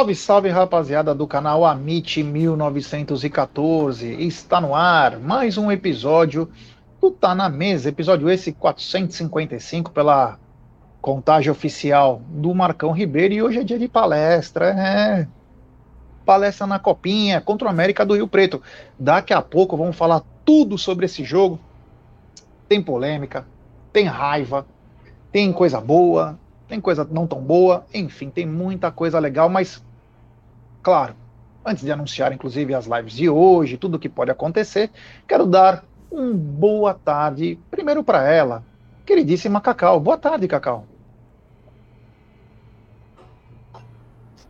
Salve, salve rapaziada do canal Amit 1914. Está no ar mais um episódio do Tá na Mesa, episódio esse 455 pela contagem oficial do Marcão Ribeiro e hoje é dia de palestra, é palestra na Copinha contra o América do Rio Preto. Daqui a pouco vamos falar tudo sobre esse jogo. Tem polêmica, tem raiva, tem coisa boa, tem coisa não tão boa, enfim, tem muita coisa legal, mas, claro, antes de anunciar, inclusive, as lives de hoje, tudo o que pode acontecer, quero dar uma boa tarde, primeiro para ela, queridíssima Cacau. Boa tarde, Cacau.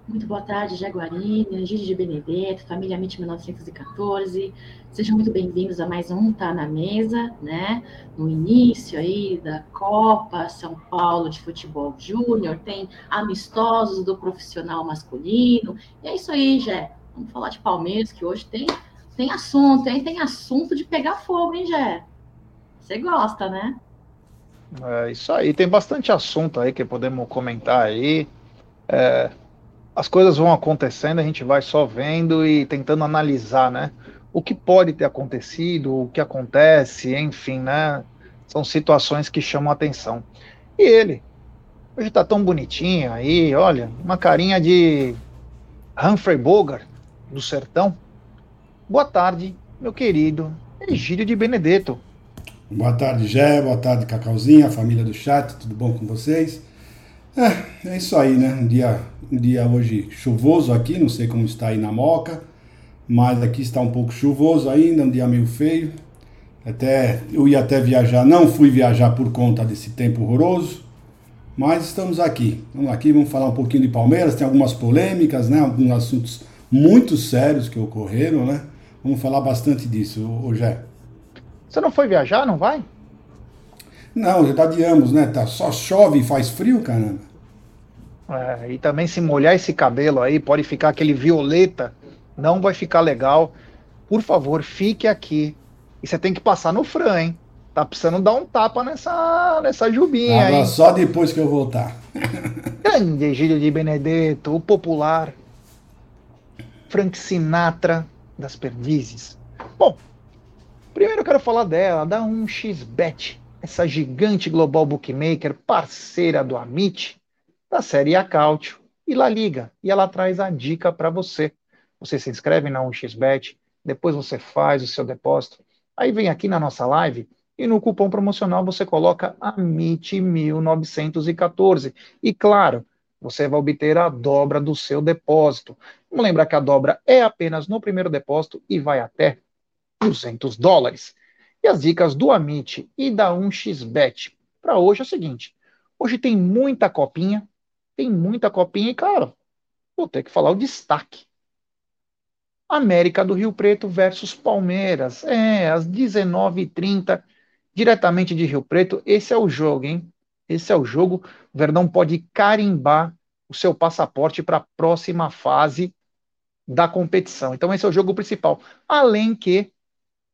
Muito boa tarde, Jaguarina, Gigi de Benedetto, família MIT 1914. Sejam muito bem-vindos a mais um Tá na Mesa, né? No início aí da Copa São Paulo de Futebol Júnior, tem amistosos do profissional masculino. E é isso aí, Jé. Vamos falar de Palmeiras, que hoje tem, tem assunto, hein? Tem assunto de pegar fogo, hein, Jé? Você gosta, né? É isso aí, tem bastante assunto aí que podemos comentar aí. É, as coisas vão acontecendo, a gente vai só vendo e tentando analisar, né? O que pode ter acontecido, o que acontece, enfim, né? São situações que chamam atenção. E ele, hoje tá tão bonitinho aí, olha, uma carinha de Humphrey Bogart, do sertão. Boa tarde, meu querido Egídio de Benedetto. Boa tarde, Gé, boa tarde, Cacauzinha, família do chat, tudo bom com vocês? É, é isso aí, né? Um dia, um dia hoje chuvoso aqui, não sei como está aí na Moca, mas aqui está um pouco chuvoso ainda, um dia meio feio. Até eu ia até viajar, não fui viajar por conta desse tempo horroroso, mas estamos aqui. Vamos aqui, vamos falar um pouquinho de Palmeiras, tem algumas polêmicas, né? Alguns assuntos muito sérios que ocorreram, né? Vamos falar bastante disso, hoje. Você não foi viajar, não vai? Não, já tá de ambos, né? Tá, só chove e faz frio, caramba. É, e também se molhar esse cabelo aí, pode ficar aquele violeta, não vai ficar legal. Por favor, fique aqui. E você tem que passar no Fran, hein? Tá precisando dar um tapa nessa, nessa jubinha, Agora hein? só depois que eu voltar. Grande Egílio de Benedetto, o popular. Frank Sinatra das Perdizes. Bom, primeiro eu quero falar dela, da 1xBet essa gigante global bookmaker, parceira do Amit, da série Acautio e La Liga. E ela traz a dica para você. Você se inscreve na 1xBet, depois você faz o seu depósito. Aí vem aqui na nossa live e no cupom promocional você coloca AMIT1914. E claro, você vai obter a dobra do seu depósito. Vamos lembrar que a dobra é apenas no primeiro depósito e vai até 200 dólares. E as dicas do Amit e da 1xBet para hoje é o seguinte: hoje tem muita copinha, tem muita copinha e, cara, vou ter que falar o destaque. América do Rio Preto versus Palmeiras. É, às 19h30, diretamente de Rio Preto. Esse é o jogo, hein? Esse é o jogo. O Verdão pode carimbar o seu passaporte para a próxima fase da competição. Então, esse é o jogo principal. Além que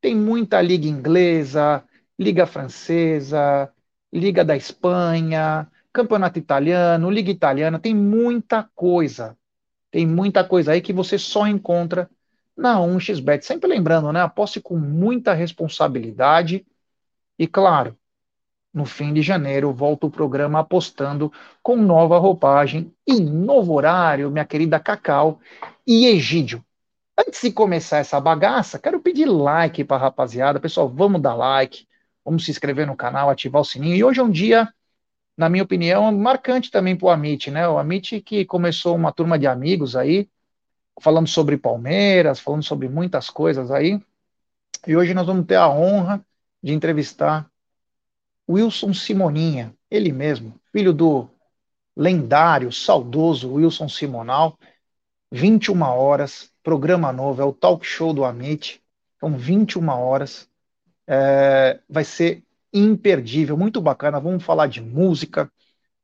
tem muita liga inglesa, liga francesa, liga da Espanha, campeonato italiano, liga italiana, tem muita coisa. Tem muita coisa aí que você só encontra na 1xBet. Sempre lembrando, né? Aposte com muita responsabilidade e, claro, no fim de janeiro, volta o programa apostando com nova roupagem e novo horário, minha querida Cacau e Egídio. Antes de começar essa bagaça, quero pedir like para rapaziada. Pessoal, vamos dar like, vamos se inscrever no canal, ativar o sininho. E hoje é um dia, na minha opinião, marcante também para o Amit, né? O Amit que começou uma turma de amigos aí, falando sobre Palmeiras, falando sobre muitas coisas aí. E hoje nós vamos ter a honra de entrevistar Wilson Simoninha, ele mesmo, filho do lendário, saudoso Wilson Simonal. 21 horas, programa novo, é o talk show do Amit. Então, 21 horas. É, vai ser imperdível, muito bacana. Vamos falar de música,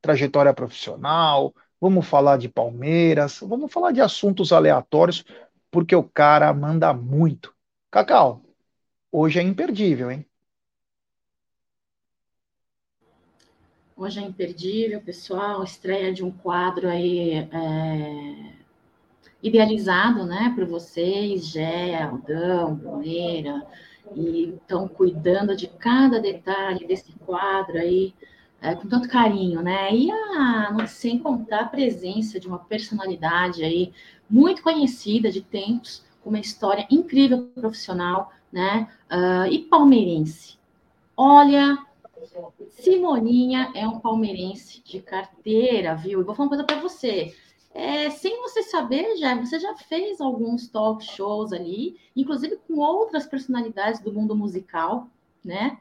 trajetória profissional, vamos falar de Palmeiras, vamos falar de assuntos aleatórios, porque o cara manda muito. Cacau, hoje é imperdível, hein? Hoje é imperdível, pessoal. Estreia de um quadro aí é, idealizado, né, por vocês, Gé, Aldão, Bruneira, e estão cuidando de cada detalhe desse quadro aí é, com tanto carinho, né? E a, sem contar a presença de uma personalidade aí muito conhecida de tempos, com uma história incrível profissional, né? Uh, e palmeirense. Olha, Simoninha é um palmeirense de carteira, viu? E vou falar uma coisa para você. É, sem você saber, já você já fez alguns talk shows ali, inclusive com outras personalidades do mundo musical, né?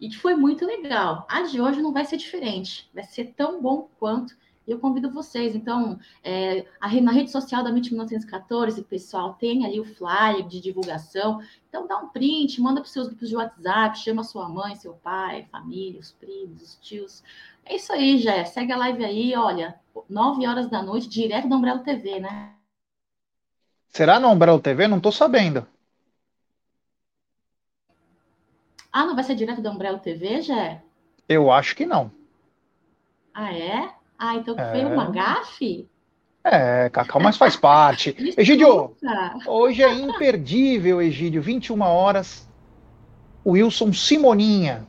E que foi muito legal. A de hoje não vai ser diferente, vai ser tão bom quanto. Eu convido vocês. Então, é, na rede social da MIT 1914, pessoal, tem ali o flyer de divulgação. Então, dá um print, manda para os seus grupos de WhatsApp, chama sua mãe, seu pai, família, os primos, os tios. É isso aí, Jé. Segue a live aí, olha, 9 horas da noite, direto da Umbrella TV, né? Será na Umbrella TV? Não estou sabendo. Ah, não vai ser direto da Umbrella TV, Jé? Eu acho que não. Ah, é? Ah, então é... foi uma gafe? É, Cacau, mas faz parte. Egídio, hoje é imperdível, Egídio, 21 horas. Wilson Simoninha.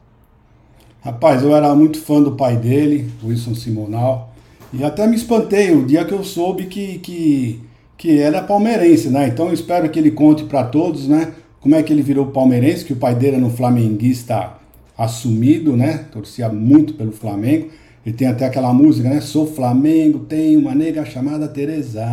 Rapaz, eu era muito fã do pai dele, Wilson Simonal, e até me espantei o dia que eu soube que, que, que era palmeirense, né? Então eu espero que ele conte para todos, né? Como é que ele virou palmeirense, que o pai dele era um flamenguista assumido, né? Torcia muito pelo Flamengo. Ele tem até aquela música, né? Sou Flamengo, tenho uma nega chamada Teresa.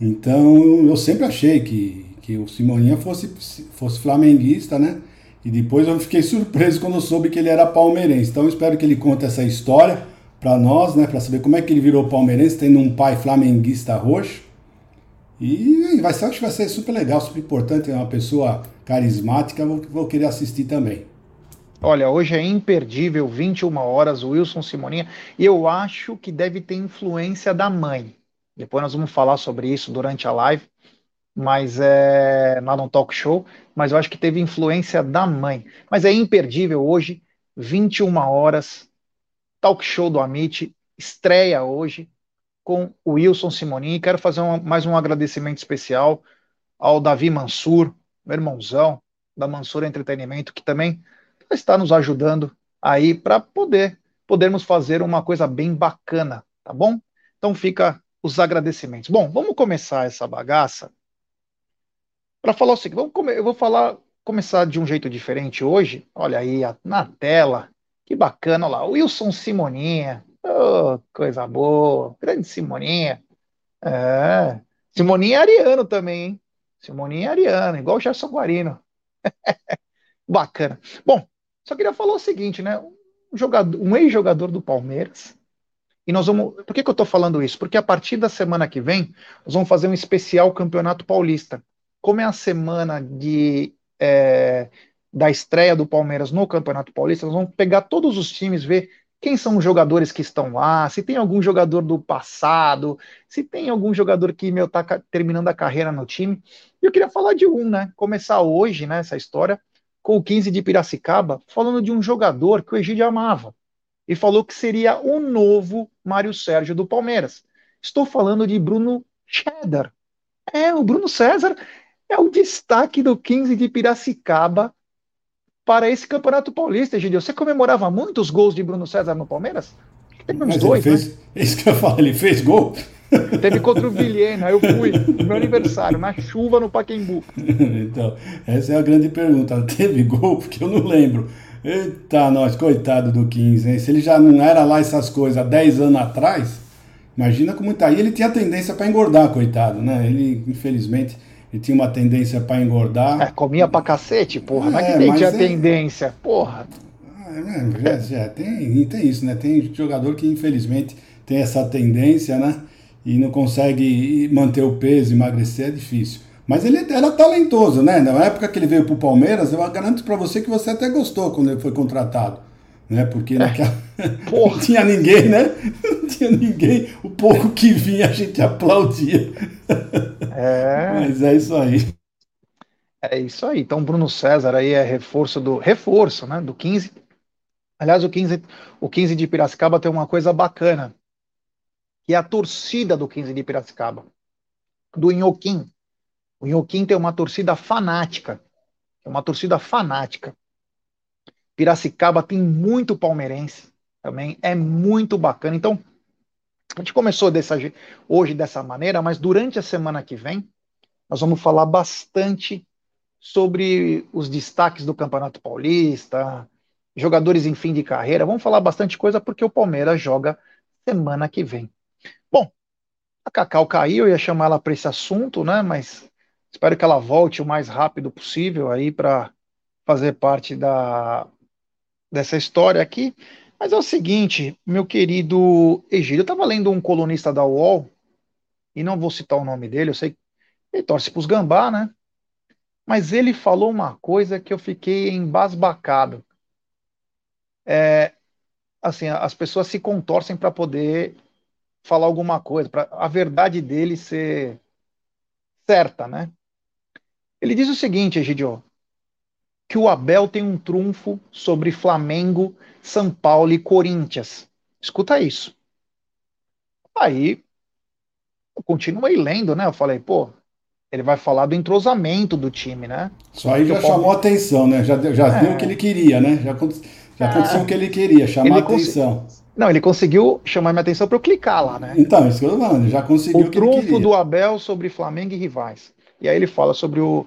Então eu sempre achei que, que o Simoninha fosse, fosse flamenguista, né? E depois eu fiquei surpreso quando soube que ele era palmeirense. Então eu espero que ele conte essa história para nós, né, para saber como é que ele virou palmeirense, tendo um pai flamenguista roxo. E vai ser, acho que vai ser super legal, super importante, é uma pessoa carismática, vou, vou querer assistir também. Olha, hoje é imperdível, 21 horas, Wilson Simoninha, e eu acho que deve ter influência da mãe. Depois nós vamos falar sobre isso durante a live, mas é lá no talk show, mas eu acho que teve influência da mãe. Mas é imperdível hoje, 21 horas, talk show do Amit, estreia hoje com o Wilson Simonin. Quero fazer um, mais um agradecimento especial ao Davi Mansur, meu irmãozão da Mansur Entretenimento, que também está nos ajudando aí para poder podermos fazer uma coisa bem bacana, tá bom? Então fica os agradecimentos. Bom, vamos começar essa bagaça para falar o seguinte, eu vou falar, começar de um jeito diferente hoje. Olha aí na tela, que bacana, olha lá, Wilson Simoninha, oh, coisa boa, grande Simoninha. É, Simoninha é ariano também, hein? Simoninha é ariano, igual o Gerson Guarino. bacana. Bom, só queria falar o seguinte, né? Um, jogador, um ex-jogador do Palmeiras, e nós vamos. Por que, que eu estou falando isso? Porque a partir da semana que vem, nós vamos fazer um especial Campeonato Paulista como é a semana de, é, da estreia do Palmeiras no Campeonato Paulista, nós vamos pegar todos os times, ver quem são os jogadores que estão lá, se tem algum jogador do passado, se tem algum jogador que meu tá terminando a carreira no time. E eu queria falar de um, né? Começar hoje, né, essa história com o 15 de Piracicaba, falando de um jogador que o Egídio amava e falou que seria o novo Mário Sérgio do Palmeiras. Estou falando de Bruno Cheddar. É, o Bruno César é o destaque do 15 de Piracicaba para esse Campeonato Paulista, Gideon. Você comemorava muito os gols de Bruno César no Palmeiras? Teve uns Mas dois, fez, né? É isso que eu falo, ele fez gol? Teve contra o Vilhena, eu fui no meu aniversário, na chuva no Paquembu. então, essa é a grande pergunta. Teve gol? Porque eu não lembro. Eita, nós, coitado do 15, hein? Se ele já não era lá essas coisas há 10 anos atrás, imagina como tá. E ele tinha tendência para engordar, coitado, né? Ele, infelizmente, ele tinha uma tendência para engordar. É, comia pra cacete, porra. É, não é que tem tinha é... tendência, porra. É, já, já tem, tem isso, né? Tem jogador que infelizmente tem essa tendência, né? E não consegue manter o peso, emagrecer, é difícil. Mas ele era talentoso, né? Na época que ele veio pro Palmeiras, eu garanto para você que você até gostou quando ele foi contratado. né? Porque naquela... não tinha ninguém, né? Não tinha ninguém. O pouco que vinha a gente aplaudia. É. Mas é isso aí. É isso aí. Então, Bruno César aí é reforço do reforço, né? Do 15. Aliás, o 15, o 15 de Piracicaba tem uma coisa bacana, que é a torcida do 15 de Piracicaba, do Inhoquim. O Inhoquim tem uma torcida fanática, é uma torcida fanática. Piracicaba tem muito palmeirense também, é muito bacana. Então, a gente começou dessa, hoje dessa maneira, mas durante a semana que vem, nós vamos falar bastante sobre os destaques do Campeonato Paulista, jogadores em fim de carreira. Vamos falar bastante coisa porque o Palmeiras joga semana que vem. A Cacau caiu, eu ia chamar ela para esse assunto, né? Mas espero que ela volte o mais rápido possível aí para fazer parte da, dessa história aqui. Mas é o seguinte, meu querido Egílio, eu estava lendo um colunista da UOL, e não vou citar o nome dele, eu sei que ele torce para os gambá, né? Mas ele falou uma coisa que eu fiquei embasbacado. É, assim, as pessoas se contorcem para poder falar alguma coisa, para a verdade dele ser certa, né? Ele diz o seguinte, Egidio, que o Abel tem um trunfo sobre Flamengo, São Paulo e Corinthians. Escuta isso. Aí, eu continuei lendo, né? Eu falei, pô, ele vai falar do entrosamento do time, né? Só aí já chamou a atenção, né? Já, já é. deu o que ele queria, né? Já, já aconteceu o que ele queria, chamar a atenção. Não, ele conseguiu chamar minha atenção para eu clicar lá, né? Então, isso que eu tô falando, já conseguiu o, o trunfo do Abel sobre Flamengo e rivais. E aí ele fala sobre o,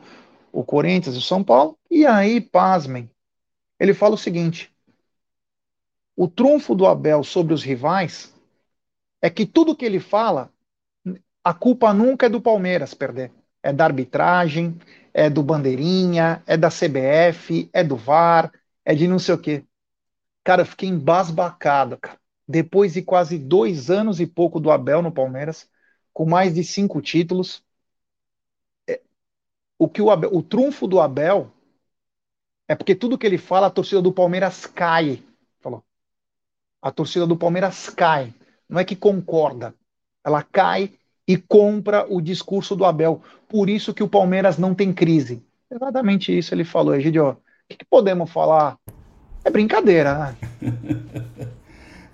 o Corinthians e o São Paulo, e aí, pasmem, ele fala o seguinte: o trunfo do Abel sobre os rivais é que tudo que ele fala, a culpa nunca é do Palmeiras perder. É da arbitragem, é do Bandeirinha, é da CBF, é do VAR, é de não sei o quê. Cara, eu fiquei embasbacado, cara. Depois de quase dois anos e pouco do Abel no Palmeiras, com mais de cinco títulos, o que o, Abel, o trunfo do Abel é porque tudo que ele fala, a torcida do Palmeiras cai. Falou. A torcida do Palmeiras cai. Não é que concorda. Ela cai e compra o discurso do Abel. Por isso que o Palmeiras não tem crise. Exatamente isso ele falou. Egidio, o que, que podemos falar? É brincadeira, né?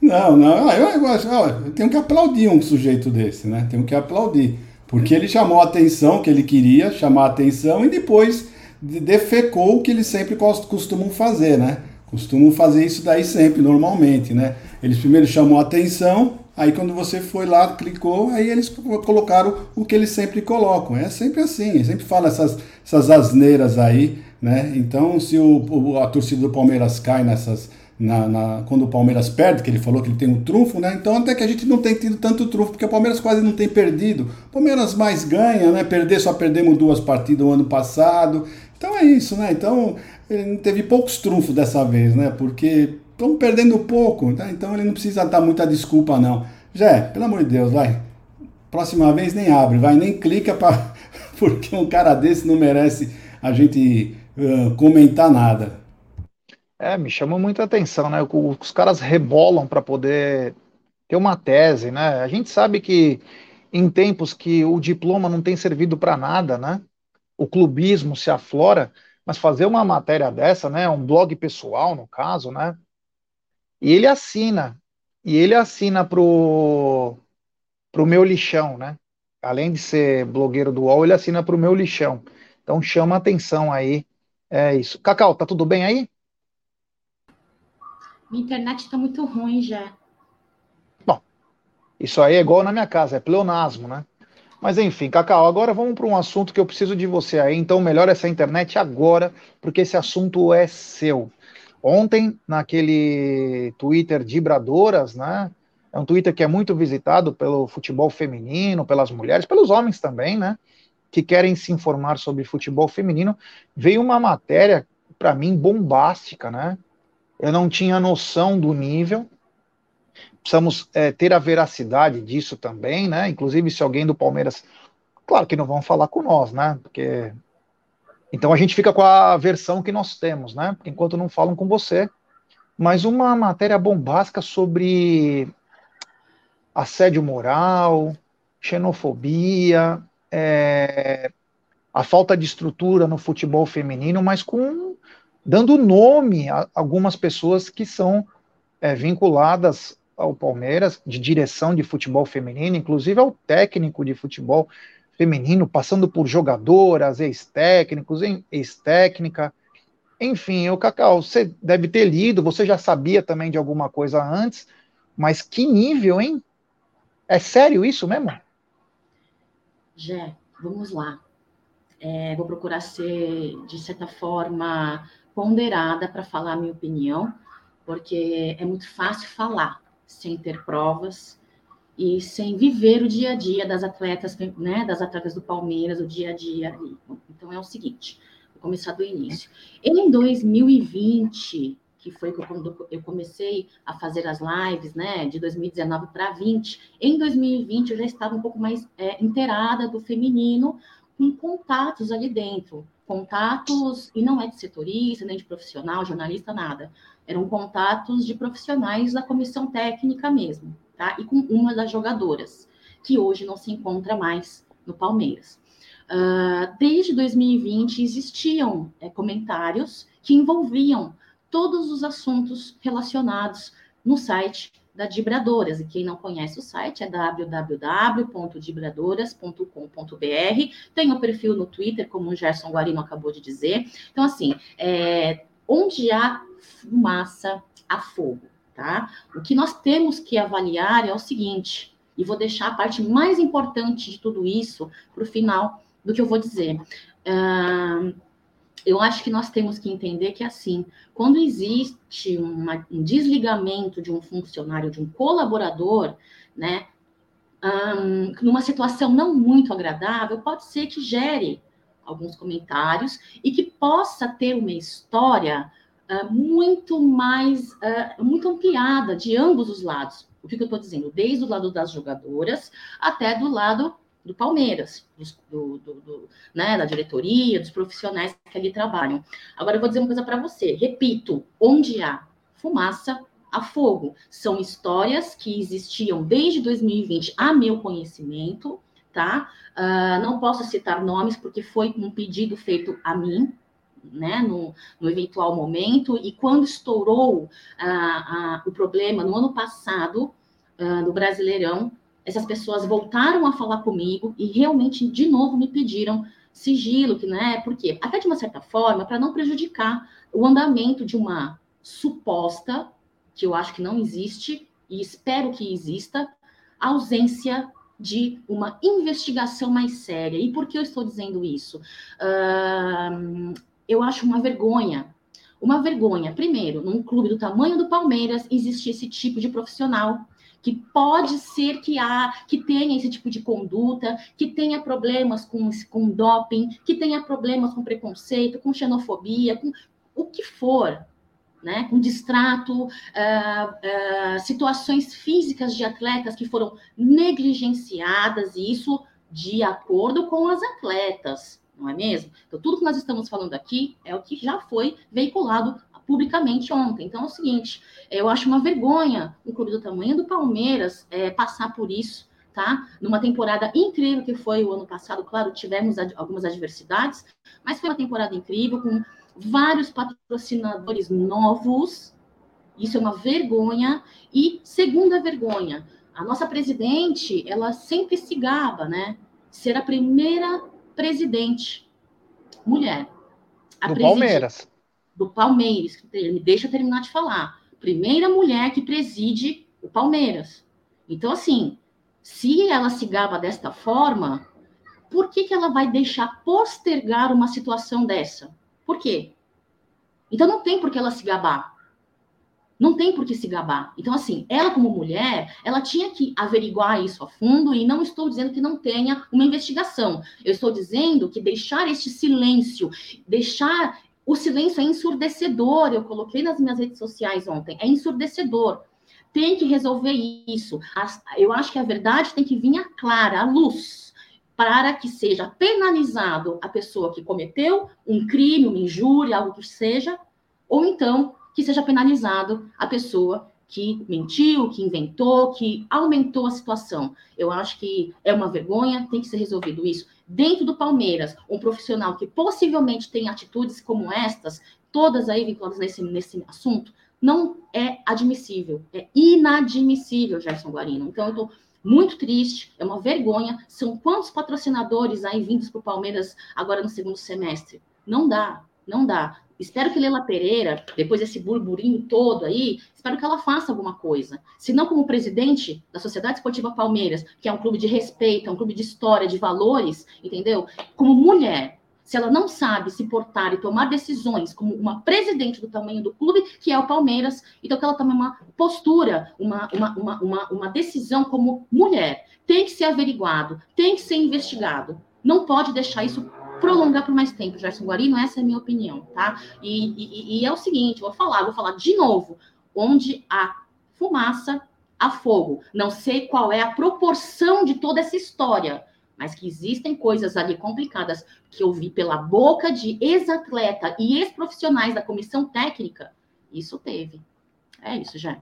Não, não, eu, eu, eu, eu tenho que aplaudir um sujeito desse, né? Tenho que aplaudir. Porque ele chamou a atenção que ele queria chamar a atenção e depois defecou o que eles sempre costumam fazer, né? Costumam fazer isso daí sempre, normalmente, né? Eles primeiro chamou a atenção, aí quando você foi lá, clicou, aí eles colocaram o que eles sempre colocam. É sempre assim, sempre fala essas, essas asneiras aí, né? Então, se o, a torcida do Palmeiras cai nessas na, na, quando o Palmeiras perde, que ele falou que ele tem um trunfo, né? Então até que a gente não tem tido tanto trunfo, porque o Palmeiras quase não tem perdido. O Palmeiras mais ganha, né? Perder só perdemos duas partidas o ano passado. Então é isso, né? Então ele teve poucos trunfos dessa vez, né? Porque estão perdendo pouco, tá? Então ele não precisa dar muita desculpa, não. Jé, pelo amor de Deus, vai. Próxima vez nem abre, vai, nem clica para porque um cara desse não merece a gente uh, comentar nada. É, me chama muita atenção, né? Os caras rebolam para poder ter uma tese, né? A gente sabe que em tempos que o diploma não tem servido para nada, né? O clubismo se aflora, mas fazer uma matéria dessa, né? Um blog pessoal, no caso, né? E ele assina, e ele assina pro pro meu lixão, né? Além de ser blogueiro do UOL, ele assina pro meu lixão. Então chama atenção aí. É isso. Cacau, tá tudo bem aí? Minha internet está muito ruim já. Bom, isso aí é igual na minha casa, é pleonasmo, né? Mas enfim, Cacau, agora vamos para um assunto que eu preciso de você aí. Então, melhor essa internet agora, porque esse assunto é seu. Ontem, naquele Twitter de Bradoras, né? É um Twitter que é muito visitado pelo futebol feminino, pelas mulheres, pelos homens também, né? Que querem se informar sobre futebol feminino. Veio uma matéria, para mim, bombástica, né? Eu não tinha noção do nível. Precisamos é, ter a veracidade disso também, né? Inclusive, se alguém do Palmeiras. Claro que não vão falar com nós, né? Porque. Então a gente fica com a versão que nós temos, né? Enquanto não falam com você, mas uma matéria bombástica sobre assédio moral, xenofobia, é, a falta de estrutura no futebol feminino, mas com dando nome a algumas pessoas que são é, vinculadas ao Palmeiras, de direção de futebol feminino, inclusive ao técnico de futebol feminino, passando por jogadoras, ex-técnicos, ex-técnica. Enfim, o Cacau, você deve ter lido, você já sabia também de alguma coisa antes, mas que nível, hein? É sério isso mesmo? Jé, vamos lá. É, vou procurar ser, de certa forma, ponderada para falar a minha opinião, porque é muito fácil falar sem ter provas e sem viver o dia a dia das atletas, né, das atletas do Palmeiras, o dia a dia. Então é o seguinte, vou começar do início. Em 2020, que foi quando eu comecei a fazer as lives, né, de 2019 para 20. Em 2020 eu já estava um pouco mais é, inteirada do feminino, com contatos ali dentro, contatos e não é de setorista, nem de profissional, jornalista, nada. Eram contatos de profissionais da comissão técnica mesmo, tá? E com uma das jogadoras, que hoje não se encontra mais no Palmeiras. Uh, desde 2020 existiam é, comentários que envolviam todos os assuntos relacionados no site da Dibradoras. E quem não conhece o site é www.dibradoras.com.br. Tem o perfil no Twitter, como o Gerson Guarino acabou de dizer. Então, assim, é, onde há fumaça, há fogo, tá? O que nós temos que avaliar é o seguinte, e vou deixar a parte mais importante de tudo isso para o final do que eu vou dizer. Uh, eu acho que nós temos que entender que, assim, quando existe uma, um desligamento de um funcionário, de um colaborador, né, um, numa situação não muito agradável, pode ser que gere alguns comentários e que possa ter uma história uh, muito mais, uh, muito ampliada de ambos os lados. O que, que eu estou dizendo? Desde o lado das jogadoras até do lado do Palmeiras, do, do, do, né, da diretoria, dos profissionais que ali trabalham. Agora eu vou dizer uma coisa para você. Repito, onde há fumaça, há fogo. São histórias que existiam desde 2020, a meu conhecimento, tá? Uh, não posso citar nomes porque foi um pedido feito a mim, né, no, no, eventual momento, e quando estourou uh, uh, o problema no ano passado, no Brasileirão, essas pessoas voltaram a falar comigo e realmente, de novo, me pediram sigilo, que né? Porque até de uma certa forma, para não prejudicar o andamento de uma suposta, que eu acho que não existe e espero que exista, ausência de uma investigação mais séria. E por que eu estou dizendo isso? Uh, eu acho uma vergonha. Uma vergonha, primeiro, num clube do tamanho do Palmeiras, existir esse tipo de profissional que pode ser que há, que tenha esse tipo de conduta, que tenha problemas com, com doping, que tenha problemas com preconceito, com xenofobia, com o que for, né? com distrato, uh, uh, situações físicas de atletas que foram negligenciadas, e isso de acordo com as atletas, não é mesmo? Então, tudo que nós estamos falando aqui é o que já foi veiculado publicamente ontem. Então é o seguinte, eu acho uma vergonha um clube do tamanho do Palmeiras é, passar por isso, tá? Numa temporada incrível que foi o ano passado, claro, tivemos ad algumas adversidades, mas foi uma temporada incrível com vários patrocinadores novos. Isso é uma vergonha. E segunda vergonha, a nossa presidente, ela sempre se gaba, né? Ser a primeira presidente mulher. A do Palmeiras do Palmeiras, me deixa eu terminar de falar. Primeira mulher que preside o Palmeiras. Então, assim, se ela se gaba desta forma, por que, que ela vai deixar postergar uma situação dessa? Por quê? Então não tem por que ela se gabar. Não tem por que se gabar. Então, assim, ela como mulher, ela tinha que averiguar isso a fundo e não estou dizendo que não tenha uma investigação. Eu estou dizendo que deixar este silêncio, deixar o silêncio é ensurdecedor, eu coloquei nas minhas redes sociais ontem, é ensurdecedor. Tem que resolver isso. Eu acho que a verdade tem que vir à clara, à luz, para que seja penalizado a pessoa que cometeu um crime, uma injúria, algo que seja, ou então que seja penalizado a pessoa que mentiu, que inventou, que aumentou a situação. Eu acho que é uma vergonha, tem que ser resolvido isso. Dentro do Palmeiras, um profissional que possivelmente tem atitudes como estas, todas aí vinculadas nesse, nesse assunto, não é admissível, é inadmissível, Gerson Guarino. Então, eu estou muito triste, é uma vergonha. São quantos patrocinadores aí vindos para o Palmeiras agora no segundo semestre? Não dá, não dá. Espero que Leila Pereira, depois desse burburinho todo aí, espero que ela faça alguma coisa. Se não como presidente da Sociedade Esportiva Palmeiras, que é um clube de respeito, é um clube de história, de valores, entendeu? Como mulher, se ela não sabe se portar e tomar decisões como uma presidente do tamanho do clube, que é o Palmeiras, então que ela tome uma postura, uma, uma, uma, uma, uma decisão como mulher. Tem que ser averiguado, tem que ser investigado. Não pode deixar isso prolongar por mais tempo, Gerson Guarino, essa é a minha opinião, tá? E, e, e é o seguinte, vou falar, vou falar de novo, onde há fumaça, há fogo. Não sei qual é a proporção de toda essa história, mas que existem coisas ali complicadas que eu vi pela boca de ex-atleta e ex-profissionais da comissão técnica, isso teve. É isso, já.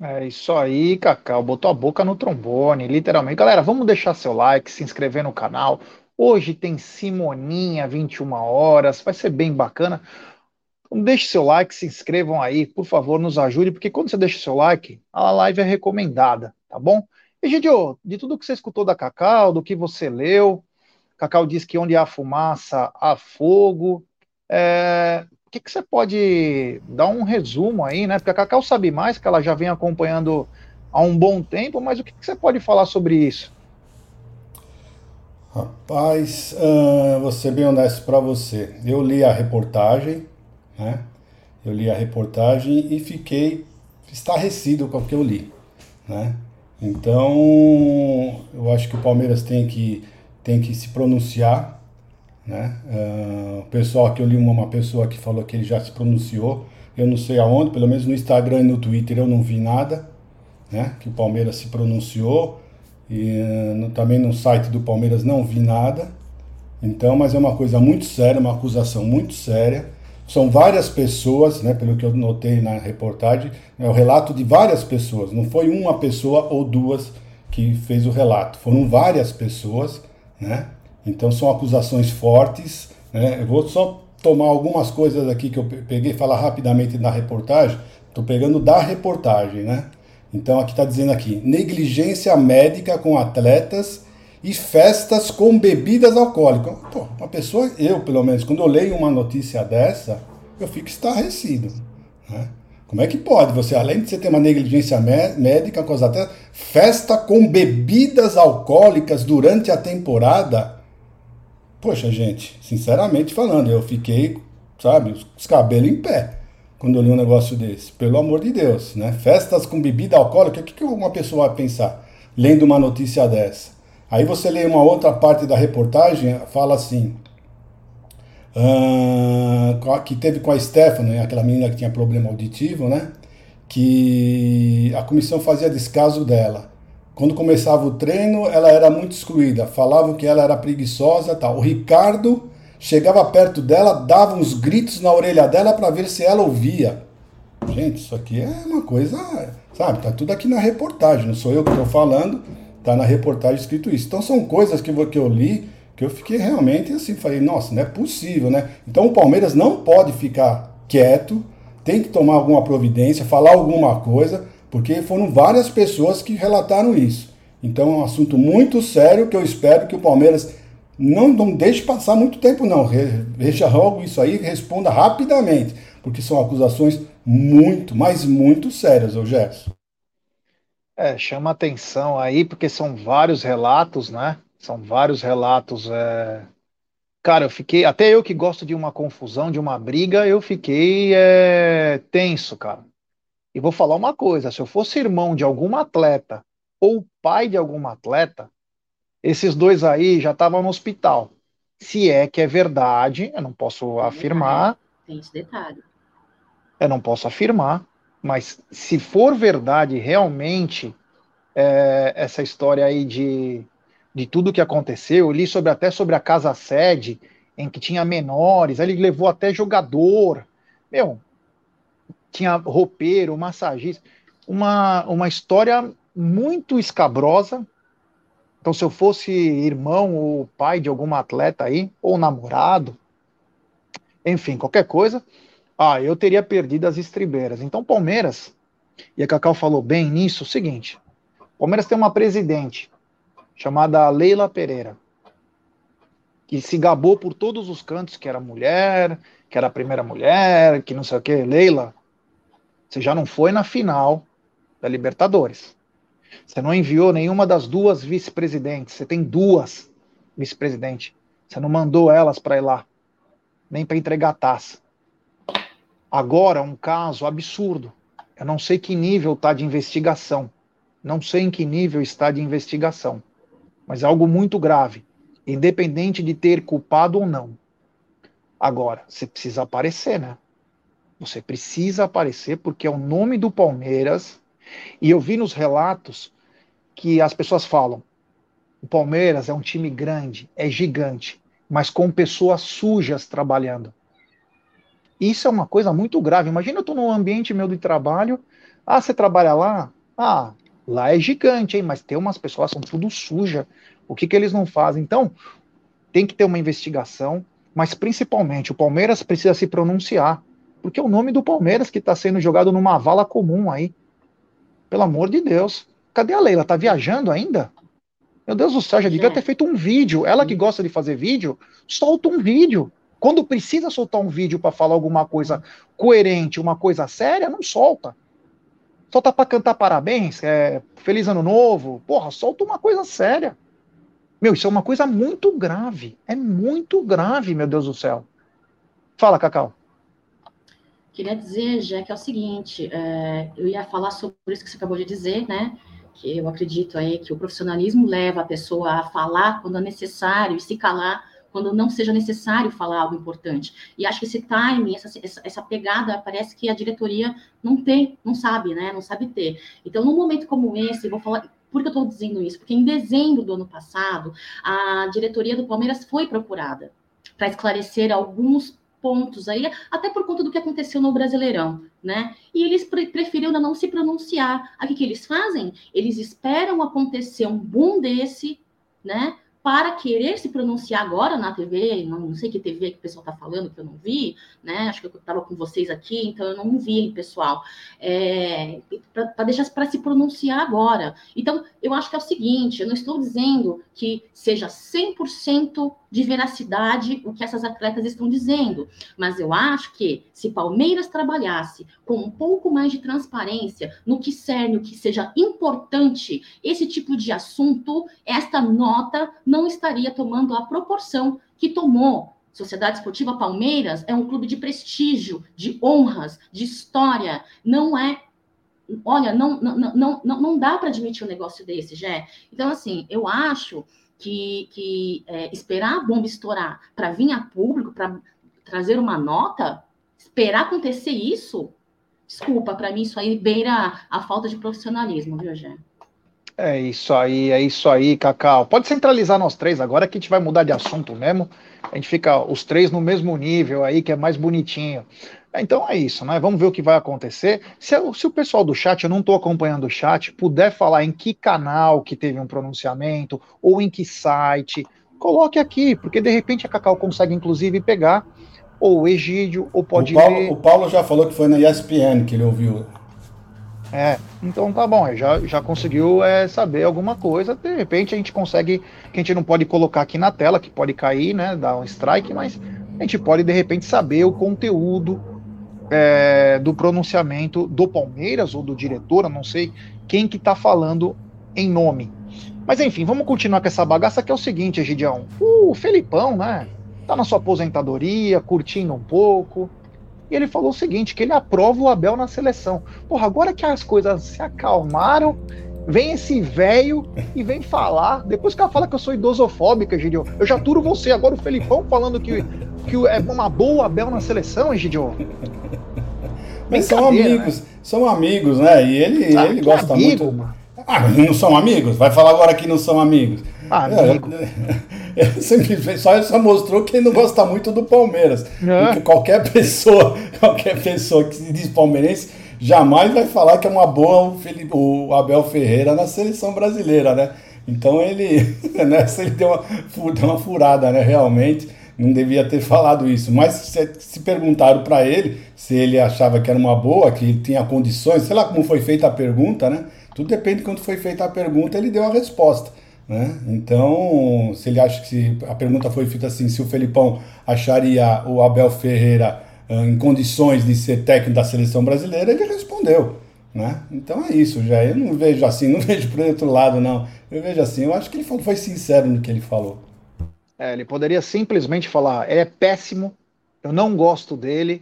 É isso aí, Cacau. Botou a boca no trombone, literalmente. Galera, vamos deixar seu like, se inscrever no canal. Hoje tem Simoninha, 21 horas. Vai ser bem bacana. Então, deixe seu like, se inscrevam aí, por favor, nos ajude, porque quando você deixa seu like, a live é recomendada, tá bom? Egidio, de tudo que você escutou da Cacau, do que você leu, Cacau disse que onde há fumaça, há fogo. É, o que, que você pode dar um resumo aí, né? Porque a Cacau sabe mais, que ela já vem acompanhando há um bom tempo, mas o que, que você pode falar sobre isso? Rapaz, uh, vou ser bem honesto para você. Eu li a reportagem, né? Eu li a reportagem e fiquei estarrecido com o que eu li, né? Então, eu acho que o Palmeiras tem que, tem que se pronunciar. Né? Uh, o pessoal aqui, eu li uma pessoa que falou que ele já se pronunciou. Eu não sei aonde, pelo menos no Instagram e no Twitter eu não vi nada. Né? Que o Palmeiras se pronunciou. E uh, no, também no site do Palmeiras não vi nada. Então, mas é uma coisa muito séria, uma acusação muito séria. São várias pessoas, né, pelo que eu notei na reportagem, é o relato de várias pessoas, não foi uma pessoa ou duas que fez o relato, foram várias pessoas, né? Então são acusações fortes, né? Eu vou só tomar algumas coisas aqui que eu peguei, falar rapidamente na reportagem. Estou pegando da reportagem, né? Então aqui está dizendo aqui negligência médica com atletas e festas com bebidas alcoólicas. Pô, uma pessoa, eu pelo menos, quando eu leio uma notícia dessa, eu fico estarrecido. Né? Como é que pode você, além de você ter uma negligência médica com as atletas, festa com bebidas alcoólicas durante a temporada? Poxa, gente, sinceramente falando, eu fiquei, sabe, os cabelos em pé quando eu li um negócio desse. Pelo amor de Deus, né? Festas com bebida alcoólica, o que, que uma pessoa vai pensar lendo uma notícia dessa? Aí você lê uma outra parte da reportagem, fala assim, uh, que teve com a Stephanie, aquela menina que tinha problema auditivo, né? Que a comissão fazia descaso dela. Quando começava o treino, ela era muito excluída. Falavam que ela era preguiçosa, tal. O Ricardo chegava perto dela, dava uns gritos na orelha dela para ver se ela ouvia. Gente, isso aqui é uma coisa, sabe? Tá tudo aqui na reportagem, não sou eu que estou falando Tá na reportagem escrito isso. Então são coisas que, que eu li que eu fiquei realmente assim, falei, nossa, não é possível, né? Então o Palmeiras não pode ficar quieto, tem que tomar alguma providência, falar alguma coisa, porque foram várias pessoas que relataram isso. Então é um assunto muito sério que eu espero que o Palmeiras não, não deixe passar muito tempo, não. Veja logo isso aí e responda rapidamente, porque são acusações muito, mas muito sérias, Gerson. É, chama atenção aí, porque são vários relatos, né? São vários relatos. É... Cara, eu fiquei. Até eu que gosto de uma confusão, de uma briga, eu fiquei é... tenso, cara. E vou falar uma coisa: se eu fosse irmão de algum atleta ou pai de algum atleta, esses dois aí já estavam no hospital. Se é que é verdade, eu não posso afirmar. Tem esse detalhe. Eu não posso afirmar, mas se for verdade realmente é, essa história aí de, de tudo que aconteceu, eu li sobre, até sobre a casa sede, em que tinha menores, aí ele levou até jogador. Meu, tinha roupeiro, massagista, uma, uma história muito escabrosa. Então, se eu fosse irmão ou pai de alguma atleta aí, ou namorado, enfim, qualquer coisa, ah, eu teria perdido as estribeiras. Então, Palmeiras, e a Cacau falou bem nisso, o seguinte: Palmeiras tem uma presidente chamada Leila Pereira, que se gabou por todos os cantos que era mulher, que era a primeira mulher, que não sei o que. Leila, você já não foi na final da Libertadores. Você não enviou nenhuma das duas vice-presidentes. Você tem duas vice-presidentes. Você não mandou elas para ir lá, nem para entregar a taça. Agora, um caso absurdo. Eu não sei que nível está de investigação. Não sei em que nível está de investigação. Mas é algo muito grave, independente de ter culpado ou não. Agora, você precisa aparecer, né? Você precisa aparecer porque é o nome do Palmeiras e eu vi nos relatos que as pessoas falam: o Palmeiras é um time grande, é gigante, mas com pessoas sujas trabalhando. Isso é uma coisa muito grave. Imagina eu estou num ambiente meu de trabalho. Ah, você trabalha lá? Ah, lá é gigante, hein? Mas tem umas pessoas que são tudo suja. O que, que eles não fazem? Então, tem que ter uma investigação, mas principalmente o Palmeiras precisa se pronunciar. Porque é o nome do Palmeiras que está sendo jogado numa vala comum aí. Pelo amor de Deus. Cadê a Leila? Tá viajando ainda? Meu Deus do céu, já devia ter feito um vídeo. Ela que gosta de fazer vídeo, solta um vídeo. Quando precisa soltar um vídeo para falar alguma coisa coerente, uma coisa séria, não solta. Solta para cantar parabéns, é, feliz ano novo. Porra, solta uma coisa séria. Meu, isso é uma coisa muito grave. É muito grave, meu Deus do céu. Fala, Cacau. Queria dizer, já que é o seguinte, é, eu ia falar sobre isso que você acabou de dizer, né? Que eu acredito aí que o profissionalismo leva a pessoa a falar quando é necessário e se calar quando não seja necessário falar algo importante. E acho que esse timing, essa, essa, essa, pegada, parece que a diretoria não tem, não sabe, né? Não sabe ter. Então, num momento como esse, vou falar. Por que eu estou dizendo isso? Porque em dezembro do ano passado, a diretoria do Palmeiras foi procurada para esclarecer alguns pontos aí, até por conta do que aconteceu no Brasileirão, né? E eles pre preferiram não se pronunciar. Aqui que eles fazem? Eles esperam acontecer um boom desse, né? Para querer se pronunciar agora na TV, não, não sei que TV que o pessoal está falando, que eu não vi, né? Acho que eu estava com vocês aqui, então eu não vi, pessoal. É, para deixar para se pronunciar agora. Então, eu acho que é o seguinte: eu não estou dizendo que seja 100% de veracidade o que essas atletas estão dizendo, mas eu acho que se Palmeiras trabalhasse com um pouco mais de transparência no que cerne, o que seja importante, esse tipo de assunto, esta nota não estaria tomando a proporção que tomou. Sociedade Esportiva Palmeiras é um clube de prestígio, de honras, de história. Não é. Olha, não, não, não, não, não dá para admitir um negócio desse, Jé. Então, assim, eu acho que, que é, esperar a bomba estourar para vir a público, para trazer uma nota, esperar acontecer isso, desculpa, para mim isso aí beira a falta de profissionalismo, viu, Jé? É isso aí, é isso aí, Cacau. Pode centralizar nós três agora que a gente vai mudar de assunto mesmo. A gente fica os três no mesmo nível aí, que é mais bonitinho. Então é isso, né? Vamos ver o que vai acontecer. Se, se o pessoal do chat, eu não estou acompanhando o chat, puder falar em que canal que teve um pronunciamento ou em que site, coloque aqui, porque de repente a Cacau consegue inclusive pegar ou o Egídio, ou pode o Paulo, ler. O Paulo já falou que foi na ESPN que ele ouviu é, então tá bom, já, já conseguiu é, saber alguma coisa, de repente a gente consegue, que a gente não pode colocar aqui na tela, que pode cair, né, dar um strike, mas a gente pode de repente saber o conteúdo é, do pronunciamento do Palmeiras ou do diretor, eu não sei quem que tá falando em nome. Mas enfim, vamos continuar com essa bagaça que é o seguinte, Egidião, o Felipão, né, tá na sua aposentadoria, curtindo um pouco, e ele falou o seguinte: que ele aprova o Abel na seleção. Porra, agora que as coisas se acalmaram, vem esse velho e vem falar. Depois que ela fala que eu sou idosofóbica, Egidio, eu já turo você. Agora o Felipão falando que, que é uma boa Abel na seleção, Egidio. Mas são amigos, né? são amigos, né? E ele, ah, ele gosta amigo, muito. Mano. Ah, não são amigos? Vai falar agora que não são amigos. Ah, amigo. simplesmente só, só mostrou que ele não gosta muito do Palmeiras. É. Porque qualquer pessoa, qualquer pessoa que se diz palmeirense jamais vai falar que é uma boa o Abel Ferreira na seleção brasileira, né? Então ele, nessa ele deu uma, deu uma furada, né? Realmente não devia ter falado isso. Mas se, se perguntaram para ele se ele achava que era uma boa, que ele tinha condições, sei lá como foi feita a pergunta, né? Tudo depende de quando foi feita a pergunta, ele deu a resposta. Né? Então, se ele acha que a pergunta foi feita assim, se o Felipão acharia o Abel Ferreira uh, em condições de ser técnico da seleção brasileira, ele respondeu. Né? Então é isso, já. Eu não vejo assim, não vejo por outro lado, não. Eu vejo assim, eu acho que ele foi sincero no que ele falou. É, ele poderia simplesmente falar: ele é péssimo, eu não gosto dele,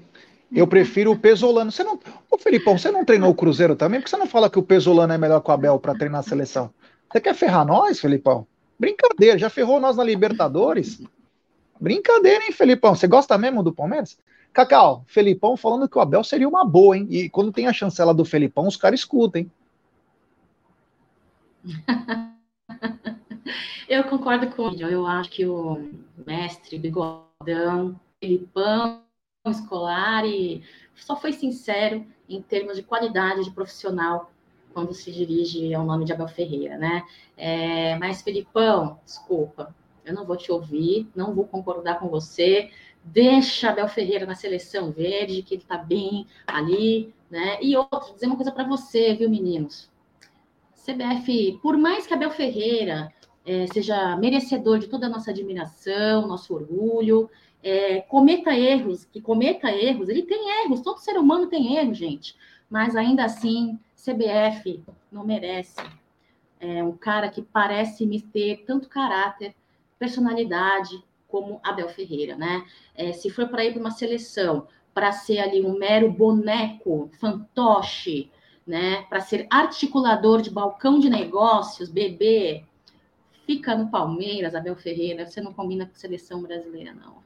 eu prefiro o Pesolano. Você não, ô Felipão, você não treinou o Cruzeiro também? Por que você não fala que o Pesolano é melhor que o Abel para treinar a seleção? Você quer ferrar nós, Felipão? Brincadeira, já ferrou nós na Libertadores? Brincadeira, hein, Felipão? Você gosta mesmo do Palmeiras? Cacau, Felipão falando que o Abel seria uma boa, hein? E quando tem a chancela do Felipão, os caras escutem. Eu concordo com ele. Eu acho que o mestre Bigodão, Felipão, escolar e só foi sincero em termos de qualidade de profissional quando se dirige ao nome de Abel Ferreira, né? É, mas, Felipão, desculpa, eu não vou te ouvir, não vou concordar com você. Deixa Abel Ferreira na seleção verde, que ele tá bem ali, né? E outro, dizer uma coisa para você, viu, meninos? CBF, por mais que Abel Ferreira é, seja merecedor de toda a nossa admiração, nosso orgulho, é, cometa erros, que cometa erros, ele tem erros, todo ser humano tem erros, gente, mas ainda assim, CBF não merece é, um cara que parece me ter tanto caráter, personalidade, como Abel Ferreira, né? É, se for para ir para uma seleção, para ser ali um mero boneco, fantoche, né? Para ser articulador de balcão de negócios, bebê, fica no Palmeiras, Abel Ferreira, você não combina com seleção brasileira, não.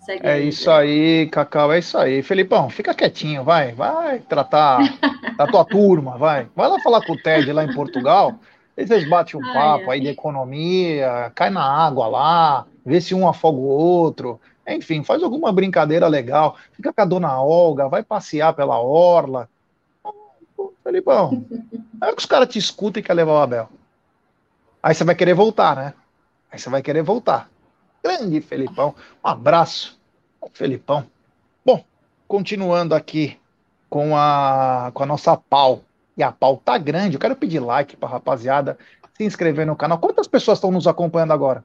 Segue é aí, isso aí, Cacau, é isso aí. Felipão, fica quietinho, vai, vai tratar da tua turma, vai. Vai lá falar com o Ted lá em Portugal, aí vocês batem um papo ai. aí de economia, cai na água lá, vê se um afoga o outro, enfim, faz alguma brincadeira legal, fica com a dona Olga, vai passear pela orla. Felipão, é que os caras te escutam e quer levar o Abel. Aí você vai querer voltar, né? Aí você vai querer voltar. Grande Felipão. Um abraço, Felipão. Bom, continuando aqui com a, com a nossa pau. E a pau tá grande. Eu quero pedir like pra rapaziada se inscrever no canal. Quantas pessoas estão nos acompanhando agora?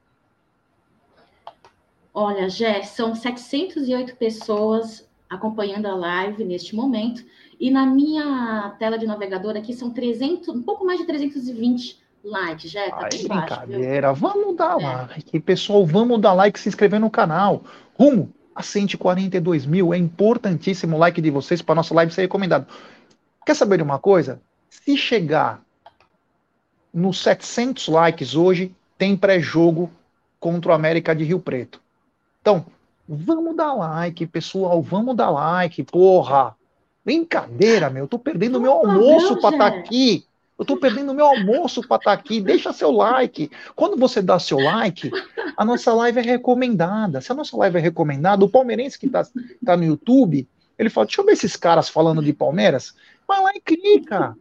Olha, Jé, são 708 pessoas acompanhando a live neste momento. E na minha tela de navegador aqui são 300, um pouco mais de 320 like, já tá Aí, brincadeira. Baixo, vamos dar é. like, pessoal. Vamos dar like, se inscrever no canal. Rumo a 142 mil. É importantíssimo o like de vocês para nossa live ser recomendado. Quer saber de uma coisa? Se chegar nos 700 likes hoje, tem pré-jogo contra o América de Rio Preto. Então, vamos dar like, pessoal. Vamos dar like, porra. Brincadeira, meu. Eu tô perdendo meu almoço para estar tá aqui. Eu estou perdendo meu almoço para estar tá aqui. Deixa seu like. Quando você dá seu like, a nossa live é recomendada. Se a nossa live é recomendada, o palmeirense que está tá no YouTube, ele fala: deixa eu ver esses caras falando de Palmeiras. Vai lá e clica.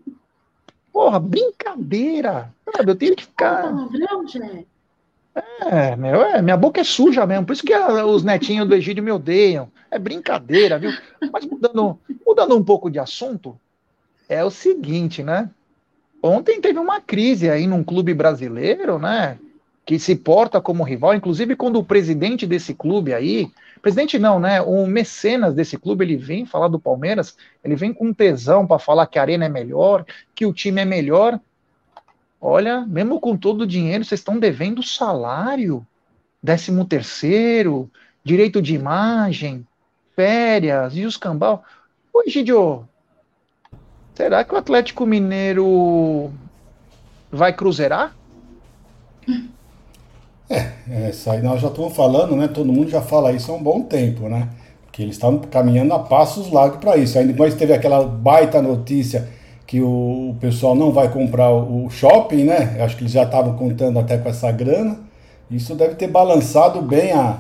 Porra, brincadeira. Sabe, eu tenho que ficar. É, meu, é, minha boca é suja mesmo, por isso que os netinhos do Egídio me odeiam. É brincadeira, viu? Mas mudando, mudando um pouco de assunto, é o seguinte, né? Ontem teve uma crise aí num clube brasileiro, né? Que se porta como rival, inclusive quando o presidente desse clube aí, presidente não, né? O mecenas desse clube, ele vem falar do Palmeiras, ele vem com tesão para falar que a arena é melhor, que o time é melhor. Olha, mesmo com todo o dinheiro, vocês estão devendo salário, décimo terceiro, direito de imagem, férias e os cambal. Ô, Gidio, Será que o Atlético Mineiro vai cruzeirar? É, essa aí nós já estamos falando, né? Todo mundo já fala isso há um bom tempo, né? Que eles estão caminhando a passos largos para isso. Aí depois teve aquela baita notícia que o, pessoal não vai comprar o shopping, né? Acho que eles já estavam contando até com essa grana, Isso deve ter balançado bem a,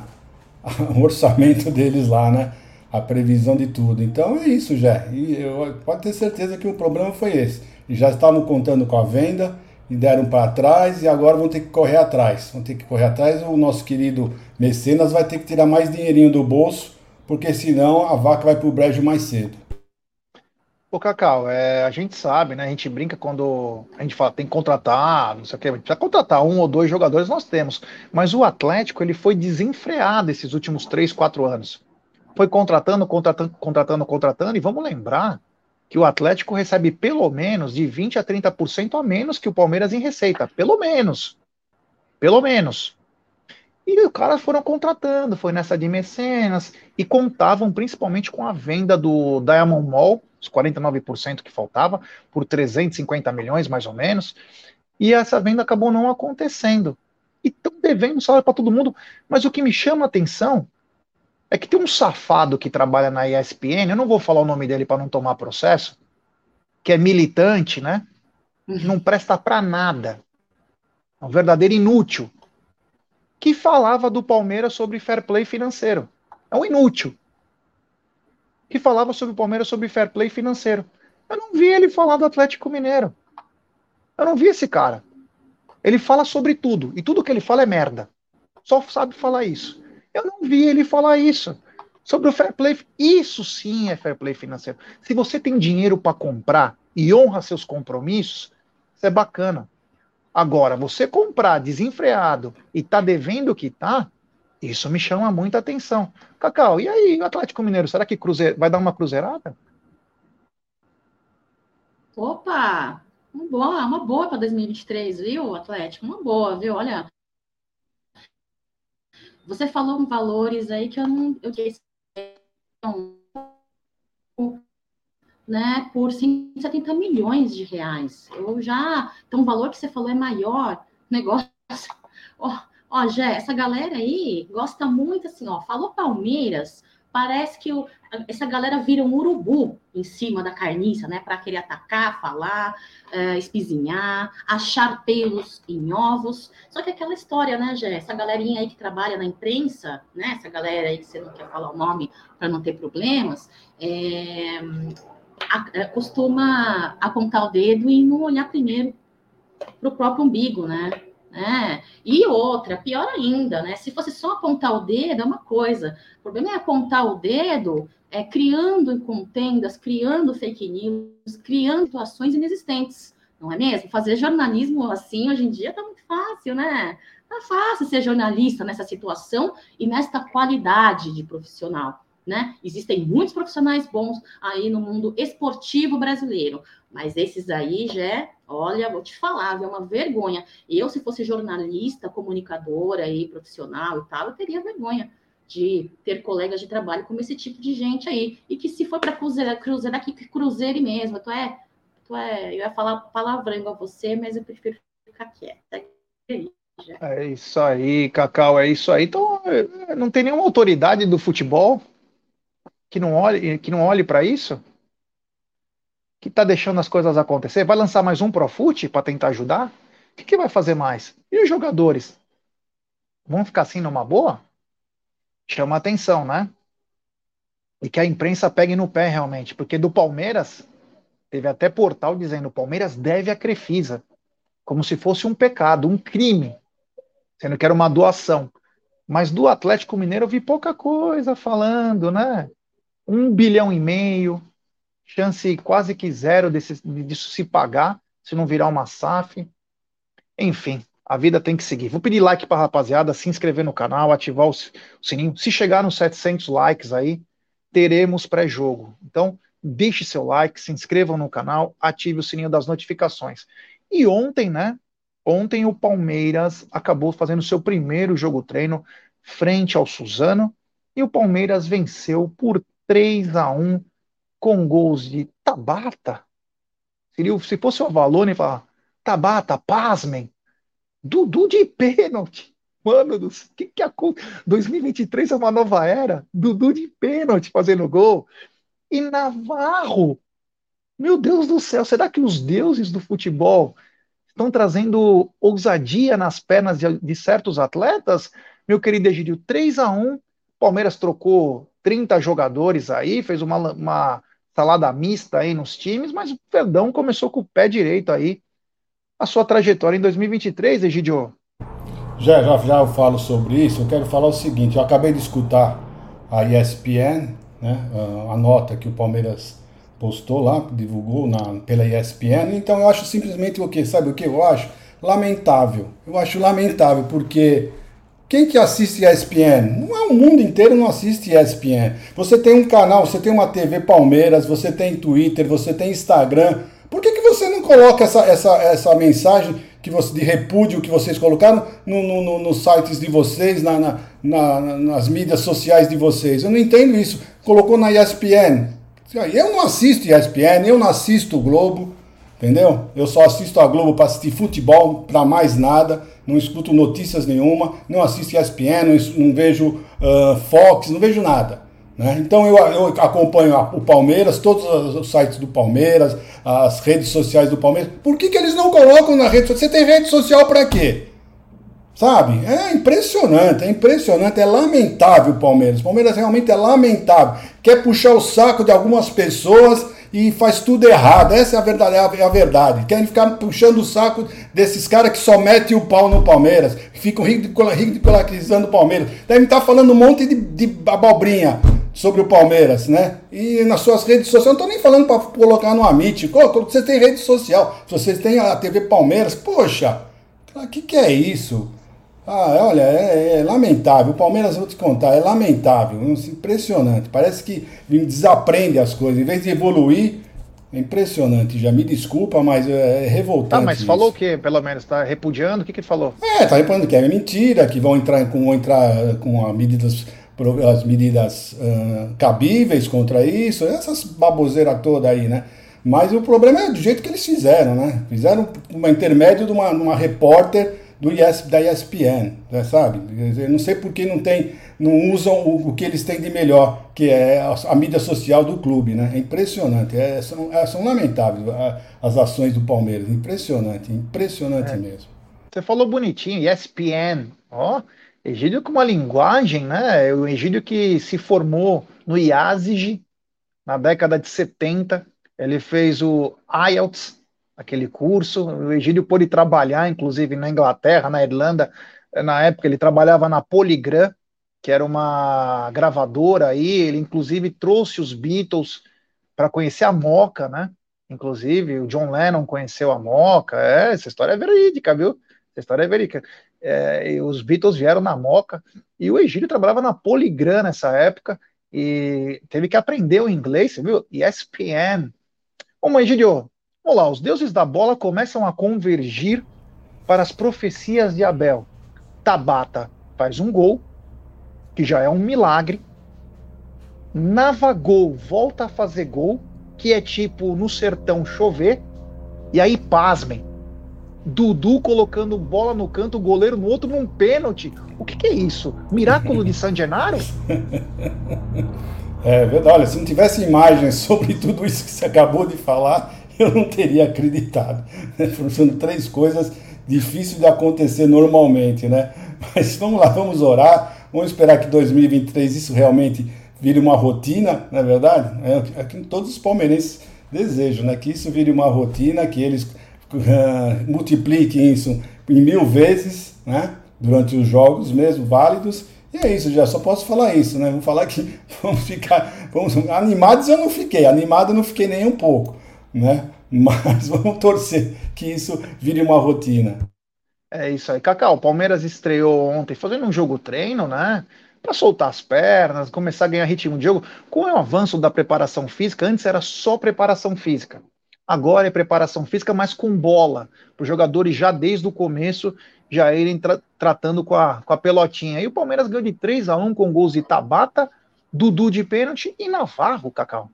a, o orçamento deles lá, né? A previsão de tudo. Então é isso, já. E eu, pode ter certeza que o problema foi esse. Já estavam contando com a venda e deram para trás e agora vão ter que correr atrás. Vão ter que correr atrás. O nosso querido mecenas vai ter que tirar mais dinheirinho do bolso, porque senão a vaca vai para o brejo mais cedo. Ô, Cacau, é, a gente sabe, né? A gente brinca quando a gente fala tem que contratar, não sei o que, precisa contratar um ou dois jogadores, nós temos. Mas o Atlético, ele foi desenfreado esses últimos três, quatro anos. Foi contratando, contratando, contratando, contratando, e vamos lembrar que o Atlético recebe pelo menos de 20 a 30% a menos que o Palmeiras em receita. Pelo menos. Pelo menos. E os caras foram contratando, foi nessa de mecenas, e contavam principalmente com a venda do Diamond Mall os 49% que faltava, por 350 milhões mais ou menos, e essa venda acabou não acontecendo. E estão devendo salário para todo mundo, mas o que me chama a atenção é que tem um safado que trabalha na ESPN, eu não vou falar o nome dele para não tomar processo, que é militante, né? Uhum. Não presta para nada. É um verdadeiro inútil. Que falava do Palmeiras sobre fair play financeiro. É um inútil que falava sobre o Palmeiras sobre fair play financeiro. Eu não vi ele falar do Atlético Mineiro. Eu não vi esse cara. Ele fala sobre tudo, e tudo que ele fala é merda. Só sabe falar isso. Eu não vi ele falar isso. Sobre o fair play. Isso sim é fair play financeiro. Se você tem dinheiro para comprar e honra seus compromissos, isso é bacana. Agora, você comprar desenfreado e tá devendo o que tá, isso me chama muita atenção. Cacau, e aí, Atlético Mineiro, será que cruze... vai dar uma cruzeirada? Opa! Uma boa, uma boa para 2023, viu, Atlético? Uma boa, viu? Olha. Você falou valores aí que eu não. Eu né, por 170 milhões de reais. Eu já. Então, o valor que você falou é maior. Negócio. Oh, Ó, Jé, essa galera aí gosta muito assim, ó. Falou Palmeiras, parece que o, essa galera vira um urubu em cima da carniça, né? Para querer atacar, falar, é, espizinhar, achar pelos em ovos. Só que aquela história, né, Jé? Essa galerinha aí que trabalha na imprensa, né? Essa galera aí que você não quer falar o nome para não ter problemas, é, a, é, costuma apontar o dedo e não olhar primeiro para o próprio umbigo, né? Né? E outra, pior ainda, né? Se fosse só apontar o dedo, é uma coisa. O problema é apontar o dedo é, criando contendas, criando fake news, criando situações inexistentes, não é mesmo? Fazer jornalismo assim hoje em dia tá muito fácil, né? Tá fácil ser jornalista nessa situação e nesta qualidade de profissional. Né? Existem muitos profissionais bons aí no mundo esportivo brasileiro, mas esses aí já, olha, vou te falar, é uma vergonha. Eu, se fosse jornalista, comunicadora e profissional e tal, eu teria vergonha de ter colegas de trabalho como esse tipo de gente aí. E que se for para cruzeirar, cruzeirar aqui, que cruzeire mesmo. Tu é, tu é, eu ia falar palavrão a você, mas eu prefiro ficar quieta. É isso aí, Cacau, é isso aí. Então, é, não tem nenhuma autoridade do futebol que não olhe, que não olhe para isso? Que está deixando as coisas acontecer? Vai lançar mais um Profute para tentar ajudar? O que, que vai fazer mais? E os jogadores? Vão ficar assim numa boa? Chama atenção, né? E que a imprensa pegue no pé realmente, porque do Palmeiras teve até portal dizendo: o Palmeiras deve a Crefisa, como se fosse um pecado, um crime, sendo que era uma doação. Mas do Atlético Mineiro eu vi pouca coisa falando, né? um bilhão e meio, chance quase que zero desse, disso se pagar, se não virar uma SAF. Enfim, a vida tem que seguir. Vou pedir like para a rapaziada, se inscrever no canal, ativar o sininho. Se chegar nos 700 likes aí, teremos pré-jogo. Então, deixe seu like, se inscrevam no canal, ative o sininho das notificações. E ontem, né? Ontem o Palmeiras acabou fazendo seu primeiro jogo treino frente ao Suzano e o Palmeiras venceu por 3 a 1 com gols de Tabata. Seria, se fosse o Avalone, falar Tabata, pasmem. Dudu de pênalti. Mano, do que que acontece? 2023 é uma nova era. Dudu de pênalti fazendo gol. E Navarro. Meu Deus do céu, será que os deuses do futebol estão trazendo ousadia nas pernas de, de, certos atletas. Meu querido Egídio, 3 a 1 Palmeiras trocou 30 jogadores aí, fez uma, uma salada mista aí nos times, mas o Verdão começou com o pé direito aí a sua trajetória em 2023, Egidio. Já, já, já eu falo sobre isso. Eu quero falar o seguinte: eu acabei de escutar a ESPN, né, a nota que o Palmeiras postou lá, divulgou na, pela ESPN. Então eu acho simplesmente o que? Sabe o que eu acho? Lamentável. Eu acho lamentável, porque quem que assiste ESPN? Não é o mundo inteiro não assiste ESPN. Você tem um canal, você tem uma TV Palmeiras, você tem Twitter, você tem Instagram. Por que, que você não coloca essa, essa, essa mensagem que você, de repúdio que vocês colocaram no, no, no nos sites de vocês, na, na, na, nas mídias sociais de vocês? Eu não entendo isso. Colocou na ESPN. Eu não assisto ESPN, eu não assisto Globo, entendeu? Eu só assisto a Globo para assistir futebol, para mais nada. Não escuto notícias nenhuma, não assisto ESPN, não, não vejo uh, Fox, não vejo nada. Né? Então eu, eu acompanho o Palmeiras, todos os sites do Palmeiras, as redes sociais do Palmeiras. Por que, que eles não colocam na rede social? Você tem rede social para quê? Sabe? É impressionante, é impressionante, é lamentável o Palmeiras. O Palmeiras realmente é lamentável. Quer puxar o saco de algumas pessoas e faz tudo errado. Essa é a verdade. É a verdade. Querem ficar puxando o saco desses caras que só metem o pau no Palmeiras, que ficam ridicularizando o Palmeiras. Devem estar falando um monte de, de abobrinha sobre o Palmeiras, né? E nas suas redes sociais, não estou nem falando para colocar no Amit, você tem rede social, se vocês têm a TV Palmeiras, poxa, o que, que é isso? Ah, olha, é, é, lamentável. O Palmeiras, vou te contar, é lamentável, impressionante. Parece que desaprende as coisas. Em vez de evoluir, é impressionante. Já me desculpa, mas é, é revoltante. Tá, mas falou o quê, pelo menos? Está repudiando? O que, que ele falou? É, está repudiando que é mentira, que vão entrar com, vão entrar com medidas as medidas uh, cabíveis contra isso, essas baboseiras toda aí, né? Mas o problema é do jeito que eles fizeram, né? Fizeram uma intermédio de uma, uma repórter do IS, da ESPN, né, sabe? Eu não sei por que não tem, não usam o, o, que eles têm de melhor, que é a, a mídia social do clube, né? É impressionante, é, são, é, são lamentáveis as ações do Palmeiras, impressionante, impressionante é. mesmo. Você falou bonitinho, ESPN, ó, Egídio com uma linguagem, né? O Egídio que se formou no IASIG na década de 70, ele fez o IELTS, aquele curso. O Egídio pôde trabalhar, inclusive, na Inglaterra, na Irlanda. Na época, ele trabalhava na Polygram, que era uma gravadora aí. Ele, inclusive, trouxe os Beatles para conhecer a Moca, né? Inclusive, o John Lennon conheceu a Moca. É, essa história é verídica, viu? Essa história é verídica. É, os Beatles vieram na Moca e o Egídio trabalhava na Polygram nessa época e teve que aprender o inglês, você viu? ESPN. Bom, Egídio, vamos lá, os deuses da bola começam a convergir para as profecias de Abel. Tabata faz um gol, que já é um milagre. Navagol volta a fazer gol, que é tipo no sertão chover. E aí, pasmem, Dudu colocando bola no canto, goleiro no outro num pênalti. O que, que é isso? Miraculo de San Gennaro? É verdade. Olha, se não tivesse imagens sobre tudo isso que você acabou de falar, eu não teria acreditado. São três coisas difíceis de acontecer normalmente, né? Mas vamos lá, vamos orar. Vamos esperar que 2023 isso realmente vire uma rotina, não é verdade? É, é que todos os palmeirenses desejam, né? Que isso vire uma rotina, que eles uh, multiplique isso em mil vezes, né? Durante os jogos mesmo, válidos. E é isso, já só posso falar isso, né? Vamos falar que vamos ficar. Vamos, animados eu não fiquei, animado eu não fiquei nem um pouco, né? Mas vamos torcer que isso vire uma rotina. É isso aí. Cacau, o Palmeiras estreou ontem fazendo um jogo treino, né? Para soltar as pernas, começar a ganhar ritmo de jogo. Com o avanço da preparação física, antes era só preparação física. Agora é preparação física, mas com bola, para os jogadores já desde o começo já irem tra tratando com a, com a pelotinha. E o Palmeiras ganhou de 3 a 1 com gols de Tabata, Dudu de pênalti e Navarro, Cacau.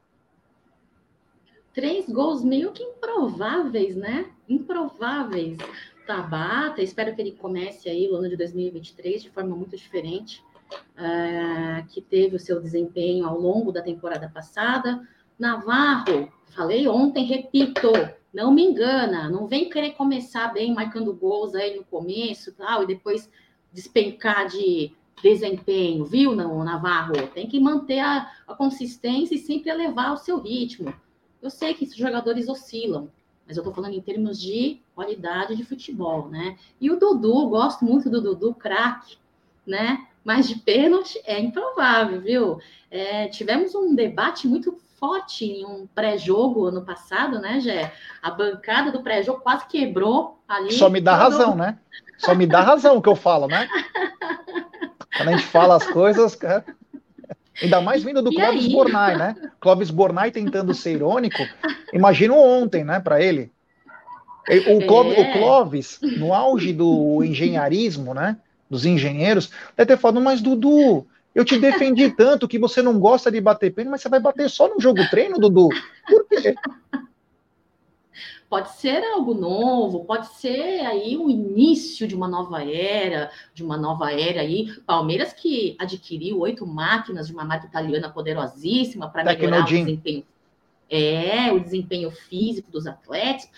Três gols meio que improváveis, né? Improváveis. Tabata, espero que ele comece aí o ano de 2023 de forma muito diferente, uh, que teve o seu desempenho ao longo da temporada passada. Navarro, falei ontem, repito, Não me engana, não vem querer começar bem marcando gols aí no começo tal, e depois despencar de desempenho, viu, Navarro? Tem que manter a, a consistência e sempre elevar o seu ritmo. Eu sei que esses jogadores oscilam, mas eu tô falando em termos de qualidade de futebol, né? E o Dudu, gosto muito do Dudu, craque, né? Mas de pênalti é improvável, viu? É, tivemos um debate muito forte em um pré-jogo ano passado, né, Gé? A bancada do pré-jogo quase quebrou ali. Só me dá razão, né? Só me dá razão o que eu falo, né? Quando a gente fala as coisas. É... Ainda mais vindo do Clóvis? Bornai, né? Clóvis Bornai tentando ser irônico. Imagino ontem, né, para ele. O Clóvis, é. o Clóvis, no auge do engenharismo, né? Dos engenheiros, deve ter falado, mas Dudu, eu te defendi tanto que você não gosta de bater pênalti, mas você vai bater só no jogo treino, Dudu? Por quê? Pode ser algo novo, pode ser aí o início de uma nova era, de uma nova era aí. Palmeiras que adquiriu oito máquinas de uma marca italiana poderosíssima para melhorar o desempenho. É, o desempenho físico dos atletas,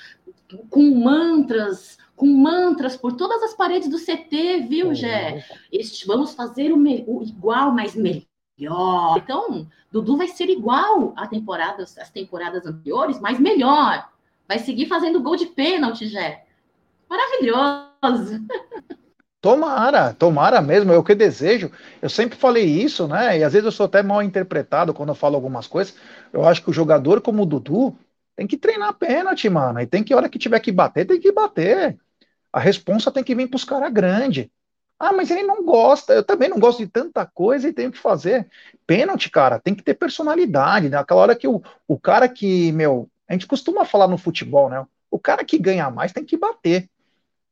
com mantras com mantras por todas as paredes do CT, viu, Gé? Este, vamos fazer o, o, igual, mas melhor. Então, Dudu vai ser igual a temporadas, as temporadas anteriores, mas melhor. Vai seguir fazendo gol de pênalti, Gé. Maravilhoso. Tomara, tomara mesmo, é o que desejo. Eu sempre falei isso, né? E às vezes eu sou até mal interpretado quando eu falo algumas coisas. Eu acho que o jogador como o Dudu tem que treinar pênalti, mano. E tem que, hora que tiver que bater, tem que bater. A responsa tem que vir para os caras grandes. Ah, mas ele não gosta. Eu também não gosto de tanta coisa e tenho que fazer. Pênalti, cara, tem que ter personalidade. Né? Aquela hora que o, o cara que, meu, a gente costuma falar no futebol, né? O cara que ganha mais tem que bater.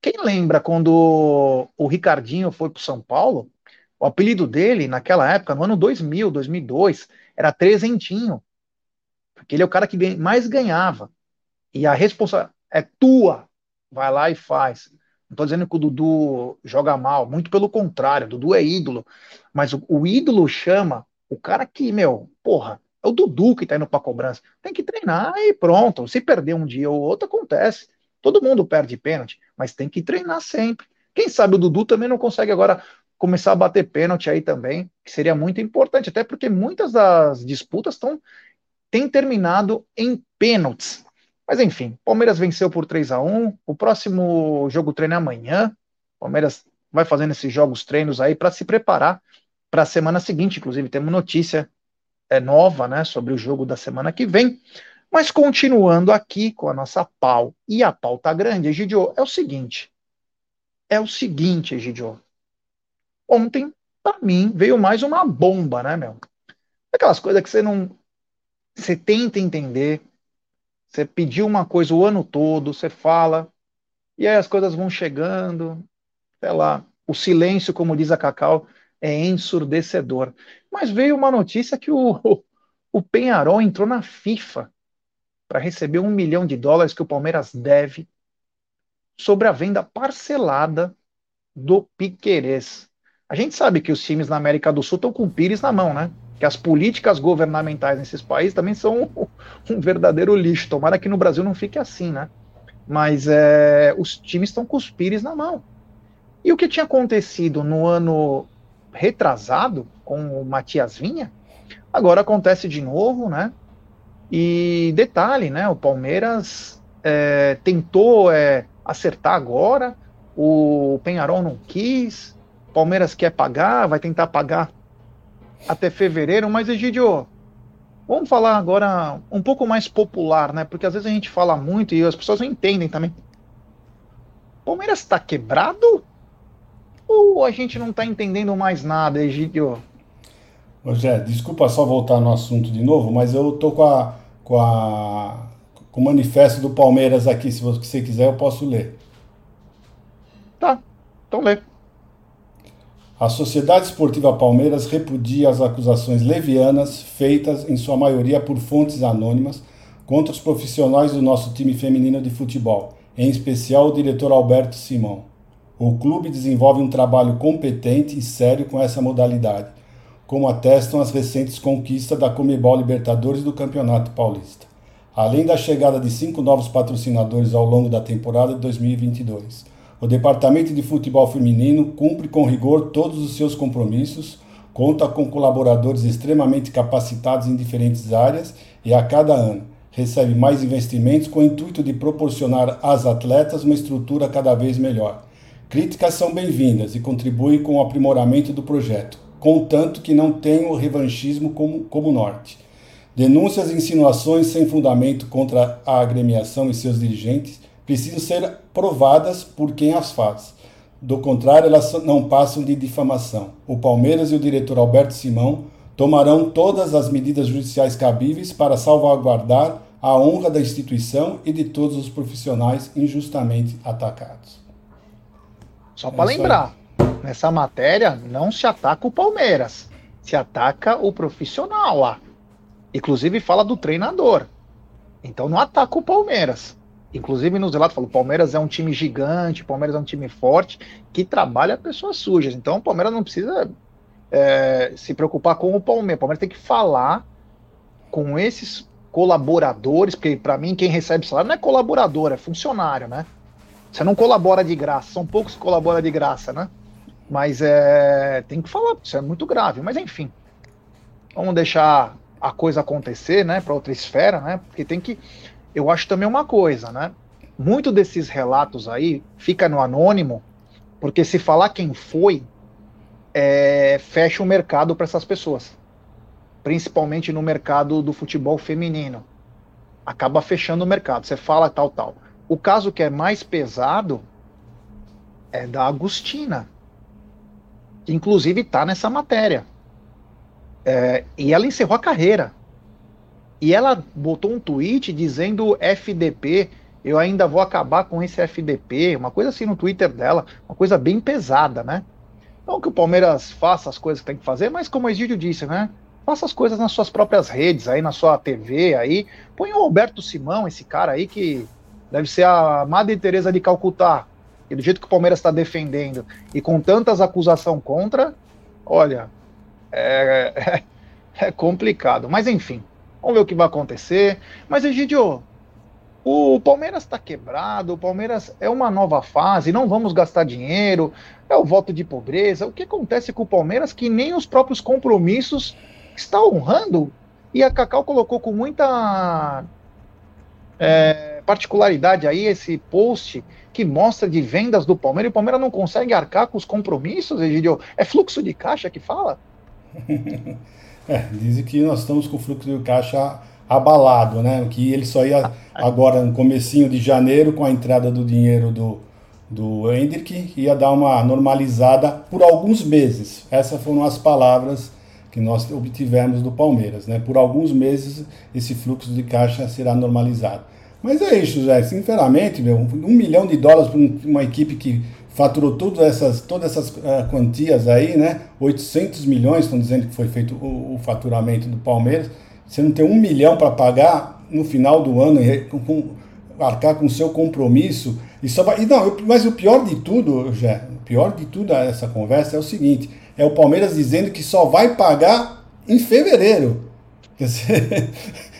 Quem lembra quando o Ricardinho foi para São Paulo? O apelido dele, naquela época, no ano 2000, 2002, era Trezentinho. Porque ele é o cara que mais ganhava. E a responsabilidade é tua vai lá e faz. Não estou dizendo que o Dudu joga mal, muito pelo contrário, o Dudu é ídolo. Mas o, o ídolo chama o cara que, meu, porra, é o Dudu que está indo para cobrança. Tem que treinar e pronto. Se perder um dia ou outro, acontece. Todo mundo perde pênalti, mas tem que treinar sempre. Quem sabe o Dudu também não consegue agora começar a bater pênalti aí também, que seria muito importante, até porque muitas das disputas estão têm terminado em pênaltis. Mas enfim, Palmeiras venceu por 3 a 1 O próximo jogo treino é amanhã. Palmeiras vai fazendo esses jogos treinos aí para se preparar para a semana seguinte. Inclusive, temos notícia é, nova né, sobre o jogo da semana que vem. Mas continuando aqui com a nossa pau. E a pau tá grande, Egidio, é o seguinte. É o seguinte, Egidio. Ontem, para mim, veio mais uma bomba, né, meu? Aquelas coisas que você não. Você tenta entender, você pediu uma coisa o ano todo, você fala, e aí as coisas vão chegando, sei lá, o silêncio, como diz a Cacau, é ensurdecedor. Mas veio uma notícia que o, o Penharol entrou na FIFA para receber um milhão de dólares que o Palmeiras deve sobre a venda parcelada do Piquerez. A gente sabe que os times na América do Sul estão com o Pires na mão, né? que as políticas governamentais nesses países também são um, um verdadeiro lixo. Tomara que no Brasil não fique assim, né? Mas é, os times estão com os pires na mão. E o que tinha acontecido no ano retrasado com o Matias Vinha, agora acontece de novo, né? E detalhe, né? O Palmeiras é, tentou é, acertar agora, o Penharol não quis, Palmeiras quer pagar, vai tentar pagar até fevereiro, mas Egidio, vamos falar agora um pouco mais popular, né? Porque às vezes a gente fala muito e as pessoas não entendem também. Palmeiras está quebrado? Ou a gente não está entendendo mais nada, Egidio? José, desculpa só voltar no assunto de novo, mas eu tô com a com a com o manifesto do Palmeiras aqui, se você quiser eu posso ler. Tá, então lê. A Sociedade Esportiva Palmeiras repudia as acusações levianas feitas, em sua maioria por fontes anônimas, contra os profissionais do nosso time feminino de futebol, em especial o diretor Alberto Simão. O clube desenvolve um trabalho competente e sério com essa modalidade, como atestam as recentes conquistas da Comebol Libertadores do Campeonato Paulista. além da chegada de cinco novos patrocinadores ao longo da temporada de 2022. O Departamento de Futebol Feminino cumpre com rigor todos os seus compromissos, conta com colaboradores extremamente capacitados em diferentes áreas e a cada ano recebe mais investimentos com o intuito de proporcionar às atletas uma estrutura cada vez melhor. Críticas são bem-vindas e contribuem com o aprimoramento do projeto, contanto que não tenham o revanchismo como, como norte. Denúncias e insinuações sem fundamento contra a agremiação e seus dirigentes precisam ser provadas por quem as faz. Do contrário, elas não passam de difamação. O Palmeiras e o diretor Alberto Simão tomarão todas as medidas judiciais cabíveis para salvaguardar a honra da instituição e de todos os profissionais injustamente atacados. Só para lembrar, nessa matéria não se ataca o Palmeiras, se ataca o profissional lá. Inclusive fala do treinador. Então não ataca o Palmeiras. Inclusive nos relatos fala, o Palmeiras é um time gigante, o Palmeiras é um time forte, que trabalha pessoas sujas. Então o Palmeiras não precisa é, se preocupar com o Palmeiras. O Palmeiras tem que falar com esses colaboradores, porque para mim quem recebe salário não é colaborador, é funcionário, né? Você não colabora de graça, são poucos que colaboram de graça, né? Mas é, tem que falar, isso é muito grave. Mas enfim, vamos deixar a coisa acontecer, né, para outra esfera, né? Porque tem que, eu acho também uma coisa, né? Muito desses relatos aí fica no anônimo, porque se falar quem foi, é, fecha o mercado para essas pessoas, principalmente no mercado do futebol feminino, acaba fechando o mercado. Você fala tal, tal. O caso que é mais pesado é da Agostina, que inclusive está nessa matéria. É, e ela encerrou a carreira. E ela botou um tweet dizendo FDP, eu ainda vou acabar com esse FDP, uma coisa assim no Twitter dela, uma coisa bem pesada, né? Não que o Palmeiras faça as coisas que tem que fazer, mas como o Egídio disse, né? Faça as coisas nas suas próprias redes, aí na sua TV, aí. Põe o Alberto Simão, esse cara aí que deve ser a Madre Teresa de Calcutá. E do jeito que o Palmeiras está defendendo e com tantas acusações contra, olha, é, é, é complicado. Mas enfim, vamos ver o que vai acontecer. Mas, Egidio, o Palmeiras está quebrado, o Palmeiras é uma nova fase, não vamos gastar dinheiro, é o voto de pobreza. O que acontece com o Palmeiras que nem os próprios compromissos está honrando? E a Cacau colocou com muita é, particularidade aí esse post que mostra de vendas do Palmeiras e o Palmeiras não consegue arcar com os compromissos, Egidio. É fluxo de caixa que fala? é, dizem que nós estamos com fluxo de caixa abalado, né? Que ele só ia agora no comecinho de janeiro com a entrada do dinheiro do do Hendrick ia dar uma normalizada por alguns meses. Essas foram as palavras que nós obtivemos do Palmeiras, né? Por alguns meses esse fluxo de caixa será normalizado. Mas é isso, José. Sinceramente, meu, um milhão de dólares para uma equipe que faturou todas essas, todas essas uh, quantias aí, né? 800 milhões, estão dizendo que foi feito o, o faturamento do Palmeiras. Você não tem um milhão para pagar no final do ano, com, com, arcar com o seu compromisso. E só vai, e não, eu, mas o pior de tudo, já, o pior de tudo essa conversa é o seguinte: é o Palmeiras dizendo que só vai pagar em fevereiro. Quer dizer,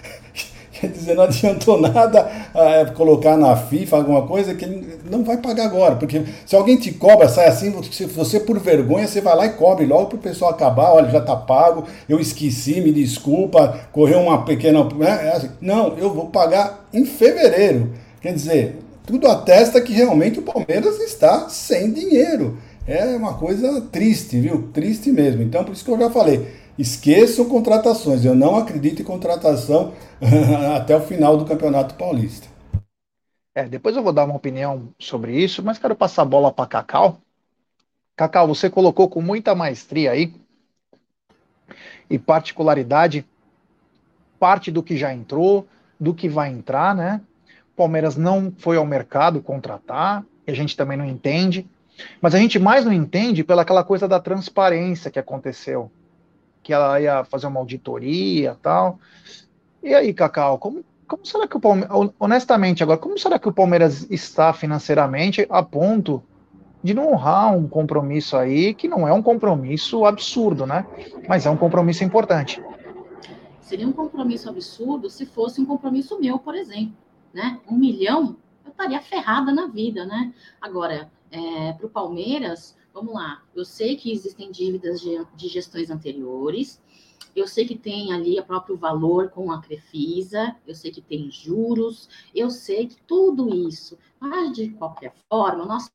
Quer dizer, não adiantou nada é, colocar na FIFA alguma coisa que ele não vai pagar agora. Porque se alguém te cobra, sai assim, você, você por vergonha, você vai lá e cobre logo para o pessoal acabar. Olha, já está pago, eu esqueci, me desculpa, correu uma pequena. Né? É assim, não, eu vou pagar em fevereiro. Quer dizer, tudo atesta que realmente o Palmeiras está sem dinheiro. É uma coisa triste, viu? Triste mesmo. Então, por isso que eu já falei Esqueçam contratações. Eu não acredito em contratação até o final do Campeonato Paulista. É, depois eu vou dar uma opinião sobre isso, mas quero passar a bola para Cacau. Cacau, você colocou com muita maestria aí e particularidade parte do que já entrou, do que vai entrar, né? Palmeiras não foi ao mercado contratar, a gente também não entende. Mas a gente mais não entende pelaquela coisa da transparência que aconteceu que ela ia fazer uma auditoria tal. E aí, Cacau, como, como será que o Palmeiras, honestamente agora, como será que o Palmeiras está financeiramente a ponto de não honrar um compromisso aí que não é um compromisso absurdo, né? Mas é um compromisso importante. Seria um compromisso absurdo se fosse um compromisso meu, por exemplo. Né? Um milhão, eu estaria ferrada na vida, né? Agora, é, para o Palmeiras, vamos lá, eu sei que existem dívidas de, gestões anteriores, eu sei que tem ali o próprio valor com a Crefisa, eu sei que tem juros, eu sei que tudo isso, mas de qualquer forma, nós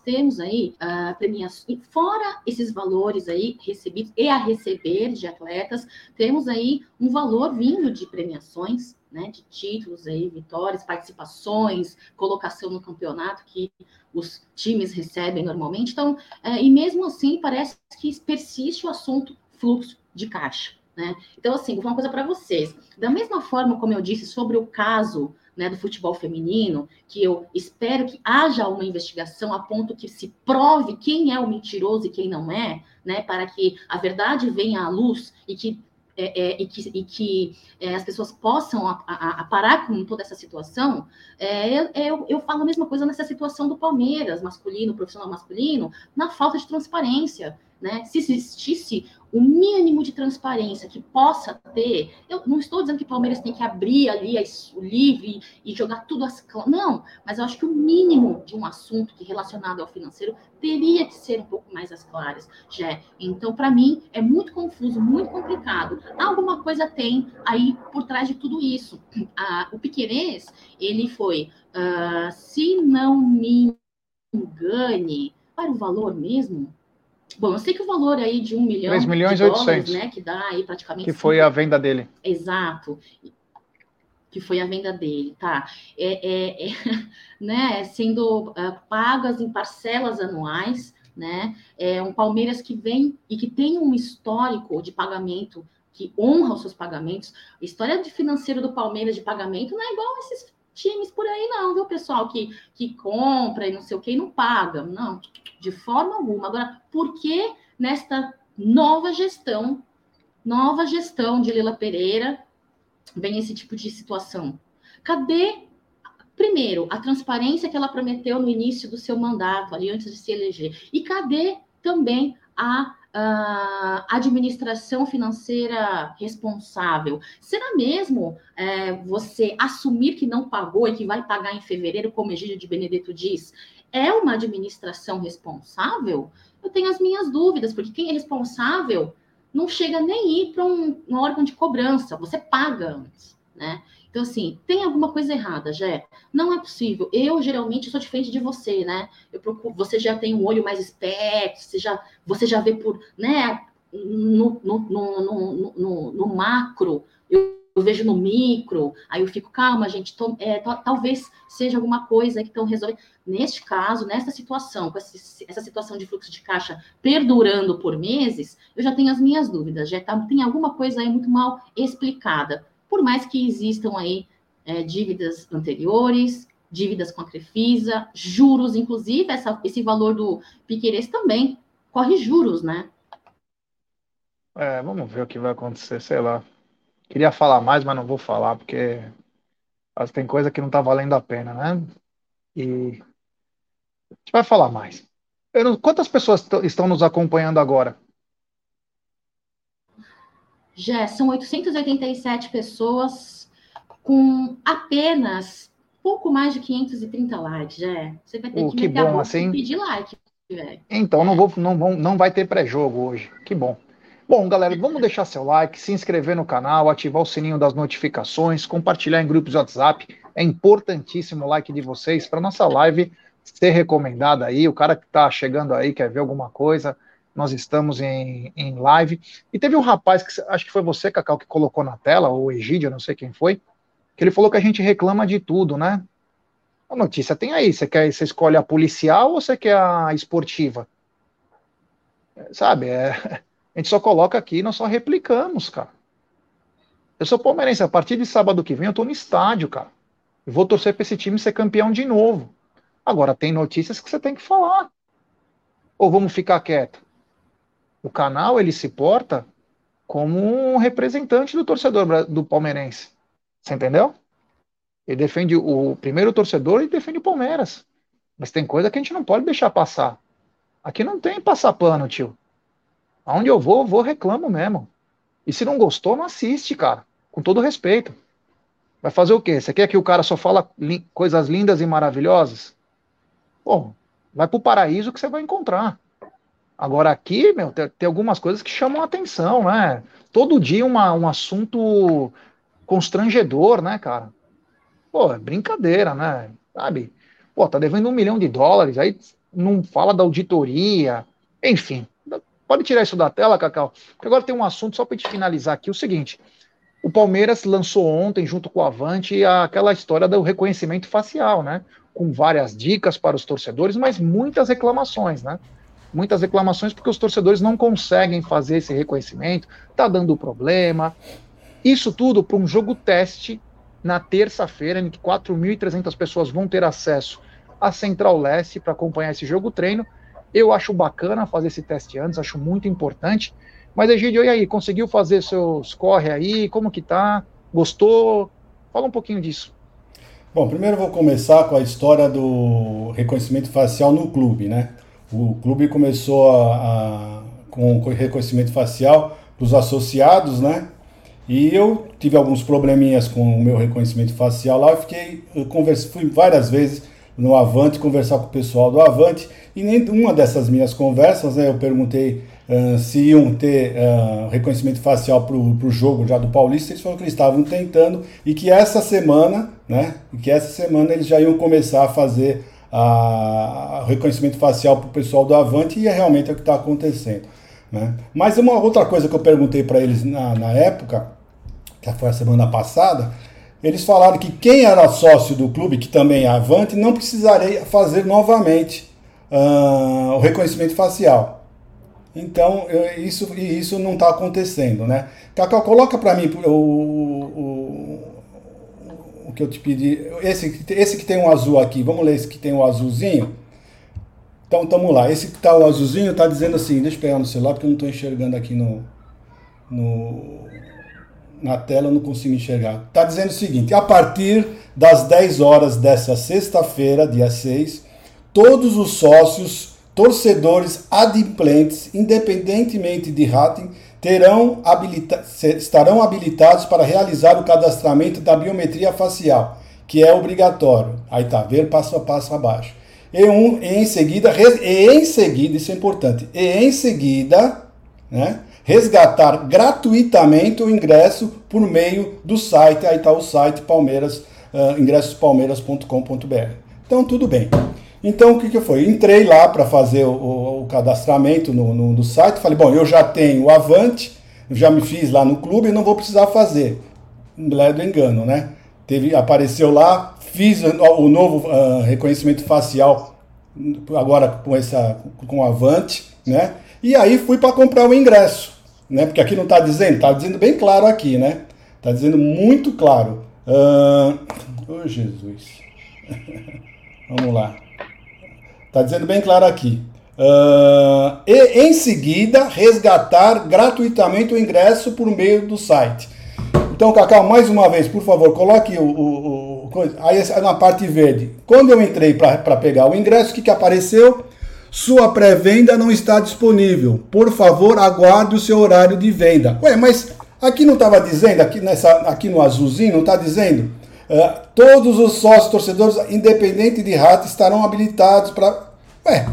temos aí uh, premiações, fora esses valores aí recebidos e a receber de atletas, temos aí um valor vindo de premiações, né, de títulos aí, vitórias, participações, colocação no campeonato que os times recebem normalmente. Então, uh, e mesmo assim, parece que persiste o assunto fluxo de caixa. Né? Então, assim, vou falar uma coisa para vocês. Da mesma forma como eu disse sobre o caso né, do futebol feminino, que eu espero que haja uma investigação a ponto que se prove quem é o mentiroso e quem não é, né, para que a verdade venha à luz e que é, é, e que, e que é, as pessoas possam a, a, a, parar com toda essa situação, é, eu, eu falo a mesma coisa nessa situação do Palmeiras, masculino, profissional masculino, na falta de transparência. Né? Se existisse o mínimo de transparência que possa ter, eu não estou dizendo que o Palmeiras tem que abrir ali o livre e jogar tudo as não, mas eu acho que o mínimo de um assunto que relacionado ao financeiro teria que ser um pouco mais às claras, já. Então, para mim é muito confuso, muito complicado. Alguma coisa tem aí por trás de tudo isso. Ah, o Piquerez, ele foi, ah, se não me engane, para o valor mesmo, Bom, eu sei que o valor aí de um milhão 3 milhões de dólares, 800, né, que dá aí praticamente... Que foi a venda dele. Exato, que foi a venda dele, tá? É, é, é né, sendo uh, pagas em parcelas anuais, né? É um Palmeiras que vem e que tem um histórico de pagamento que honra os seus pagamentos. A história de financeiro do Palmeiras de pagamento não é igual esses times por aí, não, viu, pessoal? Que, que compra e não sei o que e não paga. Não, de forma alguma. Agora, por que nesta nova gestão, nova gestão de Lila Pereira, vem esse tipo de situação? Cadê, primeiro, a transparência que ela prometeu no início do seu mandato, ali antes de se eleger? E cadê também a uh, administração financeira responsável? Será mesmo é, você assumir que não pagou e que vai pagar em fevereiro, como Egídio de Benedetto diz, é uma administração responsável? Eu tenho as minhas dúvidas, porque quem é responsável não chega nem ir para um, um órgão de cobrança, você paga antes, né? Então, assim, tem alguma coisa errada, Jé? Não é possível. Eu, geralmente, sou diferente de você, né? Eu procuro, você já tem um olho mais esperto, você já, você já vê por, né, no, no, no, no, no macro, eu, eu, vejo no micro, aí eu fico, calma, gente, tô, é, talvez seja alguma coisa que estão resolvendo. Neste caso, nessa situação, com essa, essa situação de fluxo de caixa perdurando por meses, eu já tenho as minhas dúvidas, já tá, tem alguma coisa aí muito mal explicada por mais que existam aí é, dívidas anteriores, dívidas com a Crefisa, juros, inclusive, essa, esse valor do Piqueires também corre juros, né? É, vamos ver o que vai acontecer, sei lá. Queria falar mais, mas não vou falar, porque tem coisa que não tá valendo a pena, né? E a gente vai falar mais. Não, quantas pessoas estão nos acompanhando agora? Já são 887 pessoas com apenas pouco mais de 530 likes, já. Você vai ter oh, que, que bom, assim. pedir like. Véio. Então, não, vou, não, não vai ter pré-jogo hoje. Que bom. Bom, galera, vamos deixar seu like, se inscrever no canal, ativar o sininho das notificações, compartilhar em grupos de WhatsApp. É importantíssimo o like de vocês para nossa live ser recomendada aí. O cara que está chegando aí quer ver alguma coisa, nós estamos em, em live. E teve um rapaz, que acho que foi você, Cacau, que colocou na tela, ou Egídio, não sei quem foi, que ele falou que a gente reclama de tudo, né? A notícia tem aí, você quer, você escolhe a policial ou você quer a esportiva? Sabe, é, a gente só coloca aqui e nós só replicamos, cara. Eu sou palmeirense, a partir de sábado que vem eu tô no estádio, cara. Vou torcer para esse time ser campeão de novo. Agora, tem notícias que você tem que falar. Ou vamos ficar quieto? O canal ele se porta como um representante do torcedor do palmeirense. Você entendeu? Ele defende o primeiro torcedor e defende o Palmeiras. Mas tem coisa que a gente não pode deixar passar. Aqui não tem passar pano, tio. Aonde eu vou, eu vou reclamo mesmo. E se não gostou, não assiste, cara. Com todo respeito. Vai fazer o quê? Você quer que o cara só fala li coisas lindas e maravilhosas? Bom, vai pro paraíso que você vai encontrar. Agora aqui, meu, tem, tem algumas coisas que chamam a atenção, né? Todo dia uma, um assunto constrangedor, né, cara? Pô, é brincadeira, né? Sabe? Pô, tá devendo um milhão de dólares, aí não fala da auditoria, enfim. Pode tirar isso da tela, Cacau. Porque agora tem um assunto, só para te finalizar aqui, o seguinte. O Palmeiras lançou ontem, junto com o Avante, aquela história do reconhecimento facial, né? Com várias dicas para os torcedores, mas muitas reclamações, né? Muitas reclamações porque os torcedores não conseguem fazer esse reconhecimento, tá dando problema. Isso tudo para um jogo teste na terça-feira, em que 4.300 pessoas vão ter acesso à Central Leste para acompanhar esse jogo treino eu acho bacana fazer esse teste antes, acho muito importante. Mas, Egidio, e aí? Conseguiu fazer seus corre aí? Como que tá? Gostou? Fala um pouquinho disso. Bom, primeiro vou começar com a história do reconhecimento facial no clube, né? O clube começou a, a, com reconhecimento facial para os associados, né? E eu tive alguns probleminhas com o meu reconhecimento facial lá, eu fiquei, eu conversei, fui várias vezes no Avante conversar com o pessoal do Avante. E nem uma dessas minhas conversas, né, eu perguntei uh, se iam ter uh, reconhecimento facial para o jogo já do Paulista, eles falaram que eles estavam tentando e que essa semana, né, que essa semana eles já iam começar a fazer a, reconhecimento facial para o pessoal do Avante e é realmente é o que está acontecendo. Né? Mas uma outra coisa que eu perguntei para eles na, na época, que foi a semana passada, eles falaram que quem era sócio do clube, que também é Avante, não precisaria fazer novamente uh, o reconhecimento facial. Então, eu, isso, isso não está acontecendo, né? Cacau, coloca para mim o, o, o, que eu te pedi. Esse, esse que tem um azul aqui, vamos ler esse que tem um azulzinho? Então, vamos lá. Esse que está o azulzinho está dizendo assim, deixa eu pegar no celular porque eu não estou enxergando aqui no, no, na tela, eu não consigo enxergar. Está dizendo o seguinte, a partir das 10 horas dessa sexta-feira, dia 6, todos os sócios, torcedores adimplentes, independentemente de rating, terão habilita estarão habilitados para realizar o cadastramento da biometria facial, que é obrigatório. Aí tá, ver passo a passo abaixo. E, um, em seguida, e em seguida, isso é importante, e em seguida, né, resgatar gratuitamente o ingresso por meio do site, aí está o site Palmeiras, uh, ingressospalmeiras.com.br. Então, tudo bem. Então, o que, que foi? Entrei lá para fazer o, o, o cadastramento no, no, no, site. Falei, bom, eu já tenho o Avante, já me fiz lá no clube, não vou precisar fazer. Lé do engano, né? Teve, apareceu lá, fiz o, o novo uh, reconhecimento facial agora com essa com o Avante, né? E aí fui para comprar o ingresso, né? Porque aqui não está dizendo, está dizendo bem claro aqui, né? Está dizendo muito claro. Uh... Oh, Jesus. Vamos lá. Está dizendo bem claro aqui. Uh, e em seguida resgatar gratuitamente o ingresso por meio do site. Então, Cacau, mais uma vez, por favor, coloque o, o, o aí na parte verde. Quando eu entrei para pegar o ingresso, o que, que apareceu? Sua pré-venda não está disponível. Por favor, aguarde o seu horário de venda. Ué, mas aqui não estava dizendo, aqui, nessa, aqui no azulzinho, não está dizendo Uh, todos os sócios torcedores, independente de rato, estarão habilitados para. Ué,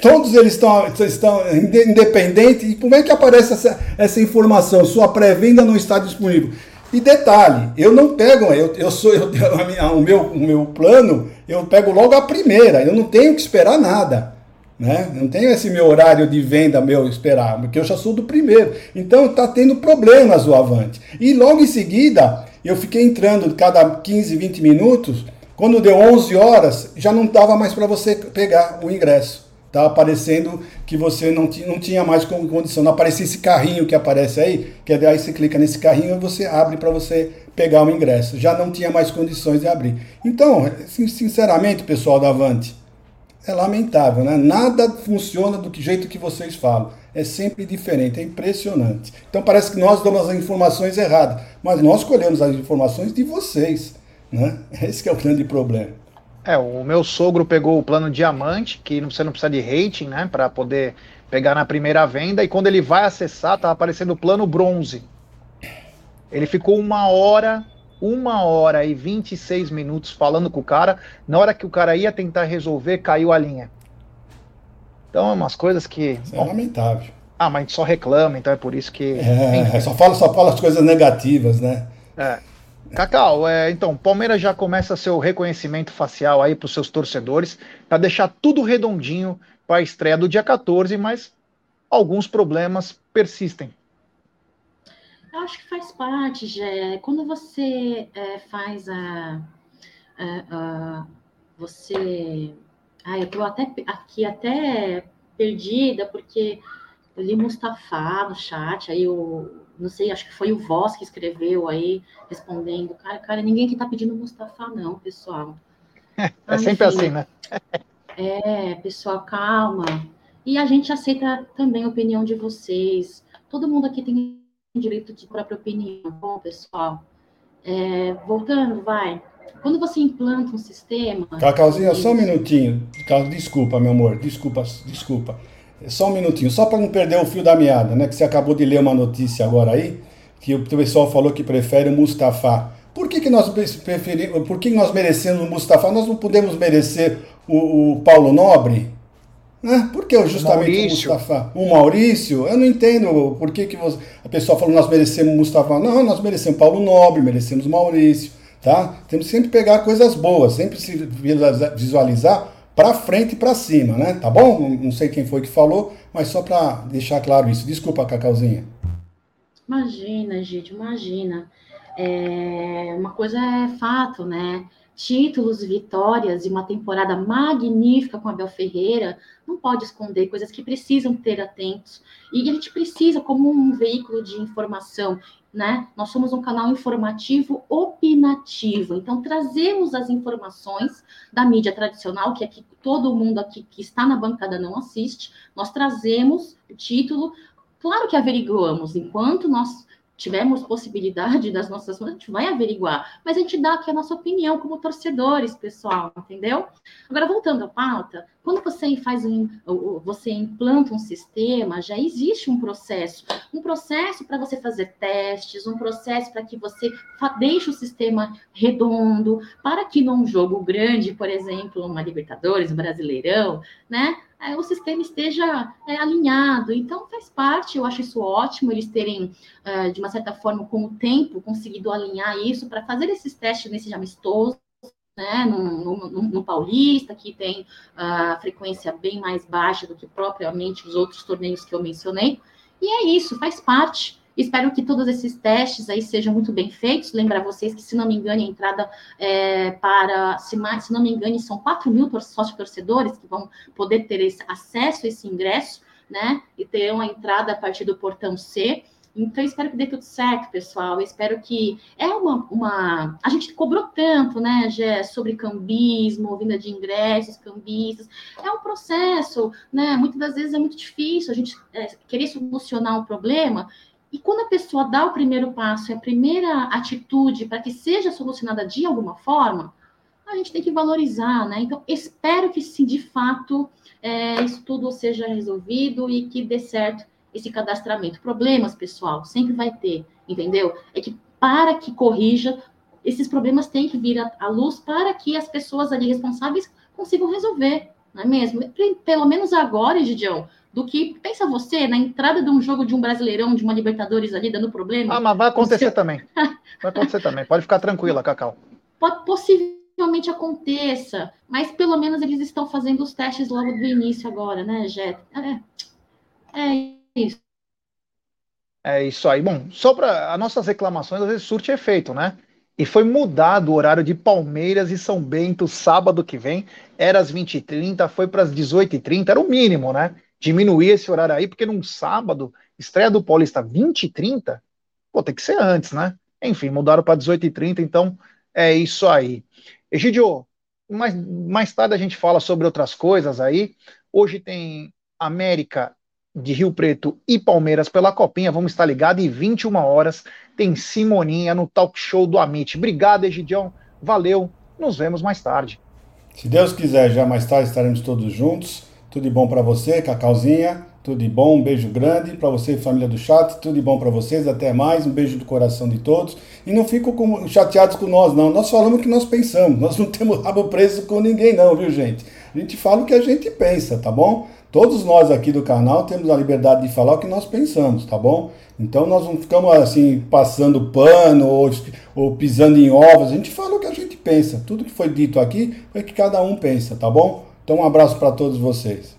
todos eles estão, estão independentes, e como é que aparece essa, essa informação? Sua pré-venda não está disponível. E detalhe, eu não pego, eu, eu sou, eu, minha, o, meu, o meu plano, eu pego logo a primeira, eu não tenho que esperar nada. Né? Não tenho esse meu horário de venda meu esperar, porque eu já sou do primeiro. Então está tendo problemas o Avante. E logo em seguida, eu fiquei entrando cada 15, 20 minutos. Quando deu 11 horas, já não dava mais para você pegar o ingresso. Estava aparecendo que você não, não tinha mais condição. Não aparecia esse carrinho que aparece aí, que é aí você clica nesse carrinho e você abre para você pegar o ingresso. Já não tinha mais condições de abrir. Então, sinceramente, pessoal da Avante, é lamentável, né? Nada funciona do jeito que vocês falam. É sempre diferente, é impressionante. Então parece que nós damos as informações erradas, mas nós colhemos as informações de vocês, né? Esse é o grande problema. É, o meu sogro pegou o plano diamante, que você não precisa de rating, né, para poder pegar na primeira venda, e quando ele vai acessar, tá aparecendo o plano bronze. Ele ficou uma hora, uma hora e 26 minutos falando com o cara. Na hora que o cara ia tentar resolver, caiu a linha. Então, é umas coisas que. Isso é lamentável. Ah, mas a gente só reclama, então é por isso que. É, só fala, só fala as coisas negativas, né? É. Cacau, é, então, Palmeiras já começa seu reconhecimento facial aí para os seus torcedores, para deixar tudo redondinho para a estreia do dia 14, mas alguns problemas persistem. Eu acho que faz parte, Gé. Quando você é, faz a, a, a, Você. Ah, eu estou até aqui até perdida, porque eu li Mustafa no chat, aí o. Não sei, acho que foi o Voz que escreveu aí, respondendo. Cara, cara, ninguém que tá pedindo Mustafa, não, pessoal. É, ah, sempre enfim, assim, né? é, pessoal, calma. E a gente aceita também a opinião de vocês. Todo mundo aqui tem direito de própria opinião, bom, pessoal. É, voltando, vai. Quando você implanta um sistema. Cacauzinha, só um minutinho. Desculpa, meu amor, desculpa, desculpa. Só um minutinho, só para não perder o fio da meada, né? Que você acabou de ler uma notícia agora aí, que o pessoal falou que prefere o Mustafa. Por que, que nós preferimos, por que nós merecemos o Mustafa? Nós não podemos merecer o, o Paulo Nobre? Né? Por que justamente o, o Mustafa? O Maurício? Eu não entendo por que, que você, a pessoa falou nós merecemos o Mustafa. Não, nós merecemos Paulo Nobre, merecemos Maurício, tá? Temos que sempre pegar coisas boas, sempre se visualizar para frente e para cima, né? Tá bom? Não sei quem foi que falou, mas só para deixar claro isso. Desculpa, Cacauzinha. Imagina, gente, imagina. É, uma coisa é fato, né? Títulos, vitórias e uma temporada magnífica com Abel Ferreira não pode esconder coisas que precisam ter atentos. E a gente precisa, como um veículo de informação, né? Nós somos um canal informativo opinativo, então trazemos as informações da mídia tradicional, que aqui todo mundo aqui que está na bancada não assiste, nós trazemos o título, claro que averiguamos, enquanto nós tivermos possibilidade das nossas a gente vai averiguar, mas a gente dá aqui a nossa opinião como torcedores, pessoal, entendeu? Agora, voltando à pauta, quando você faz um, você implanta um sistema, já existe um processo, um processo para você fazer testes, um processo para que você deixe o sistema redondo, para que num jogo grande, por exemplo, uma Libertadores, um Brasileirão, né? É, o sistema esteja é, alinhado. Então, faz parte, eu acho isso ótimo, eles terem, é, de uma certa forma, com o tempo, conseguido alinhar isso para fazer esses testes nesse amistoso, né, no, no, no, Paulista, que tem a frequência bem mais baixa do que propriamente os outros torneios que eu mencionei. E é isso, faz parte. Espero que todos esses testes aí sejam muito bem feitos. Lembrar vocês que, se não me engano, a entrada é, para, se, se não me engano, são 4 mil sócios torcedores que vão poder ter esse, acesso a esse ingresso, né? E terão a entrada a partir do portão C. Então, espero que dê tudo certo, pessoal. Espero que. É uma, uma. A gente cobrou tanto, né, Gé, sobre cambismo, vinda de ingressos, cambistas. É um processo, né? Muitas das vezes é muito difícil a gente é, querer solucionar um problema e quando a pessoa dá o primeiro passo, a primeira atitude para que seja solucionada de alguma forma, a gente tem que valorizar, né? Então, espero que, se de fato, é, isso tudo seja resolvido e que dê certo esse cadastramento. Problemas, pessoal, sempre vai ter, entendeu? É que para que corrija, esses problemas têm que vir à luz para que as pessoas ali responsáveis consigam resolver, não é mesmo? Pelo menos agora, Gidião, do que, pensa você, na entrada de um jogo de um Brasileirão, de uma Libertadores ali, dando problema. Ah, mas vai acontecer seu... também. Vai acontecer também. Pode ficar tranquila, Cacau. Pode, possivelmente aconteça, mas pelo menos eles estão fazendo os testes logo do início agora, né, Jet? É, é isso. É isso aí. Bom, só para as nossas reclamações, às vezes surte efeito, né? E foi mudado o horário de Palmeiras e São Bento sábado que vem. Era às 20h30, foi para as 18h30, era o mínimo, né? Diminuir esse horário aí, porque num sábado, estreia do Paulista 20 e 30, pô, tem que ser antes, né? Enfim, mudaram para 18 e 30, então é isso aí. Egidio, mais, mais tarde a gente fala sobre outras coisas aí. Hoje tem América de Rio Preto e Palmeiras pela Copinha, vamos estar ligados, e 21 horas tem Simoninha no talk show do Amit. Obrigado, Egidião, valeu, nos vemos mais tarde. Se Deus quiser, já mais tarde estaremos todos juntos. Tudo de bom para você, Cacauzinha. Tudo de bom, um beijo grande para você, família do chat. Tudo de bom para vocês. Até mais. Um beijo do coração de todos. E não fico com, chateados com nós, não. Nós falamos o que nós pensamos. Nós não temos rabo preso com ninguém, não, viu, gente? A gente fala o que a gente pensa, tá bom? Todos nós aqui do canal temos a liberdade de falar o que nós pensamos, tá bom? Então nós não ficamos assim passando pano ou, ou pisando em ovos. A gente fala o que a gente pensa. Tudo que foi dito aqui foi o que cada um pensa, tá bom? Então um abraço para todos vocês.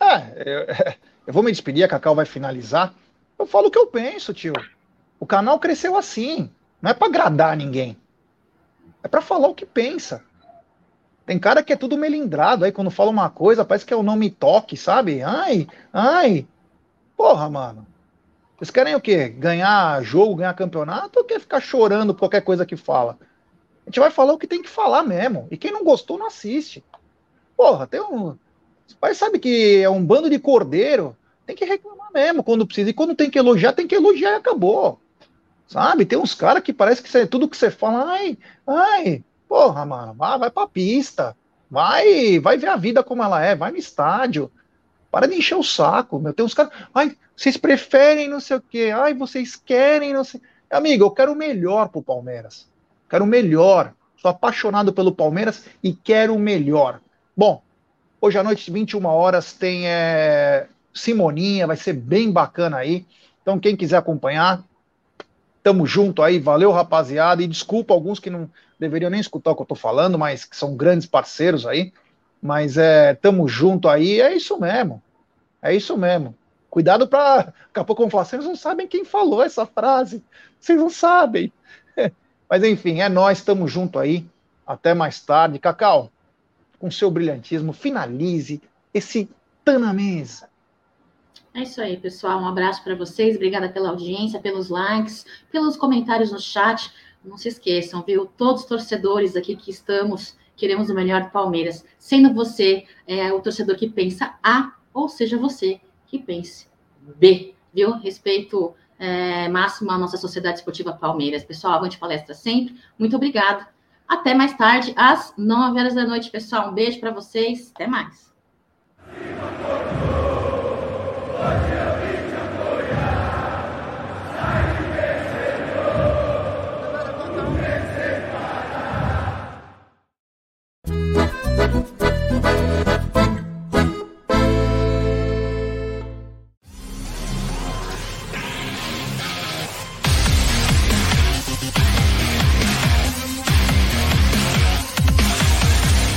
É, eu, eu vou me despedir, a Cacau vai finalizar. Eu falo o que eu penso, tio. O canal cresceu assim. Não é para agradar ninguém. É para falar o que pensa. Tem cara que é tudo melindrado aí, quando fala uma coisa, parece que é o não me toque, sabe? Ai, ai. Porra, mano. Vocês querem o quê? Ganhar jogo, ganhar campeonato ou quer ficar chorando por qualquer coisa que fala? A gente vai falar o que tem que falar mesmo. E quem não gostou, não assiste. Porra, tem um. Os pais sabem que é um bando de cordeiro. Tem que reclamar mesmo quando precisa. E quando tem que elogiar, tem que elogiar e acabou. Sabe? Tem uns caras que parece que tudo que você fala, ai, ai, porra, mano, vai, vai pra pista. Vai, vai ver a vida como ela é, vai no estádio. Para de encher o saco, meu. Tem uns caras, ai, vocês preferem não sei o quê, ai, vocês querem não sei. Amigo, eu quero o melhor pro Palmeiras. Quero o melhor. Sou apaixonado pelo Palmeiras e quero o melhor. Bom, Hoje à noite, 21 horas, tem é, Simoninha, vai ser bem bacana aí. Então, quem quiser acompanhar, tamo junto aí. Valeu, rapaziada. E desculpa alguns que não deveriam nem escutar o que eu tô falando, mas que são grandes parceiros aí. Mas é, tamo junto aí. É isso mesmo. É isso mesmo. Cuidado para. Daqui a pouco vão falar, vocês não sabem quem falou essa frase. Vocês não sabem. Mas enfim, é nós, estamos junto aí. Até mais tarde. Cacau, com seu brilhantismo, finalize esse Tá Mesa. É isso aí, pessoal. Um abraço para vocês. Obrigada pela audiência, pelos likes, pelos comentários no chat. Não se esqueçam, viu? Todos os torcedores aqui que estamos, queremos o melhor do Palmeiras. Sendo você é, o torcedor que pensa A, ou seja, você que pense B, viu? Respeito é, máximo à nossa Sociedade Esportiva Palmeiras. Pessoal, avante palestra sempre. Muito obrigada. Até mais tarde, às 9 horas da noite, pessoal. Um beijo para vocês. Até mais.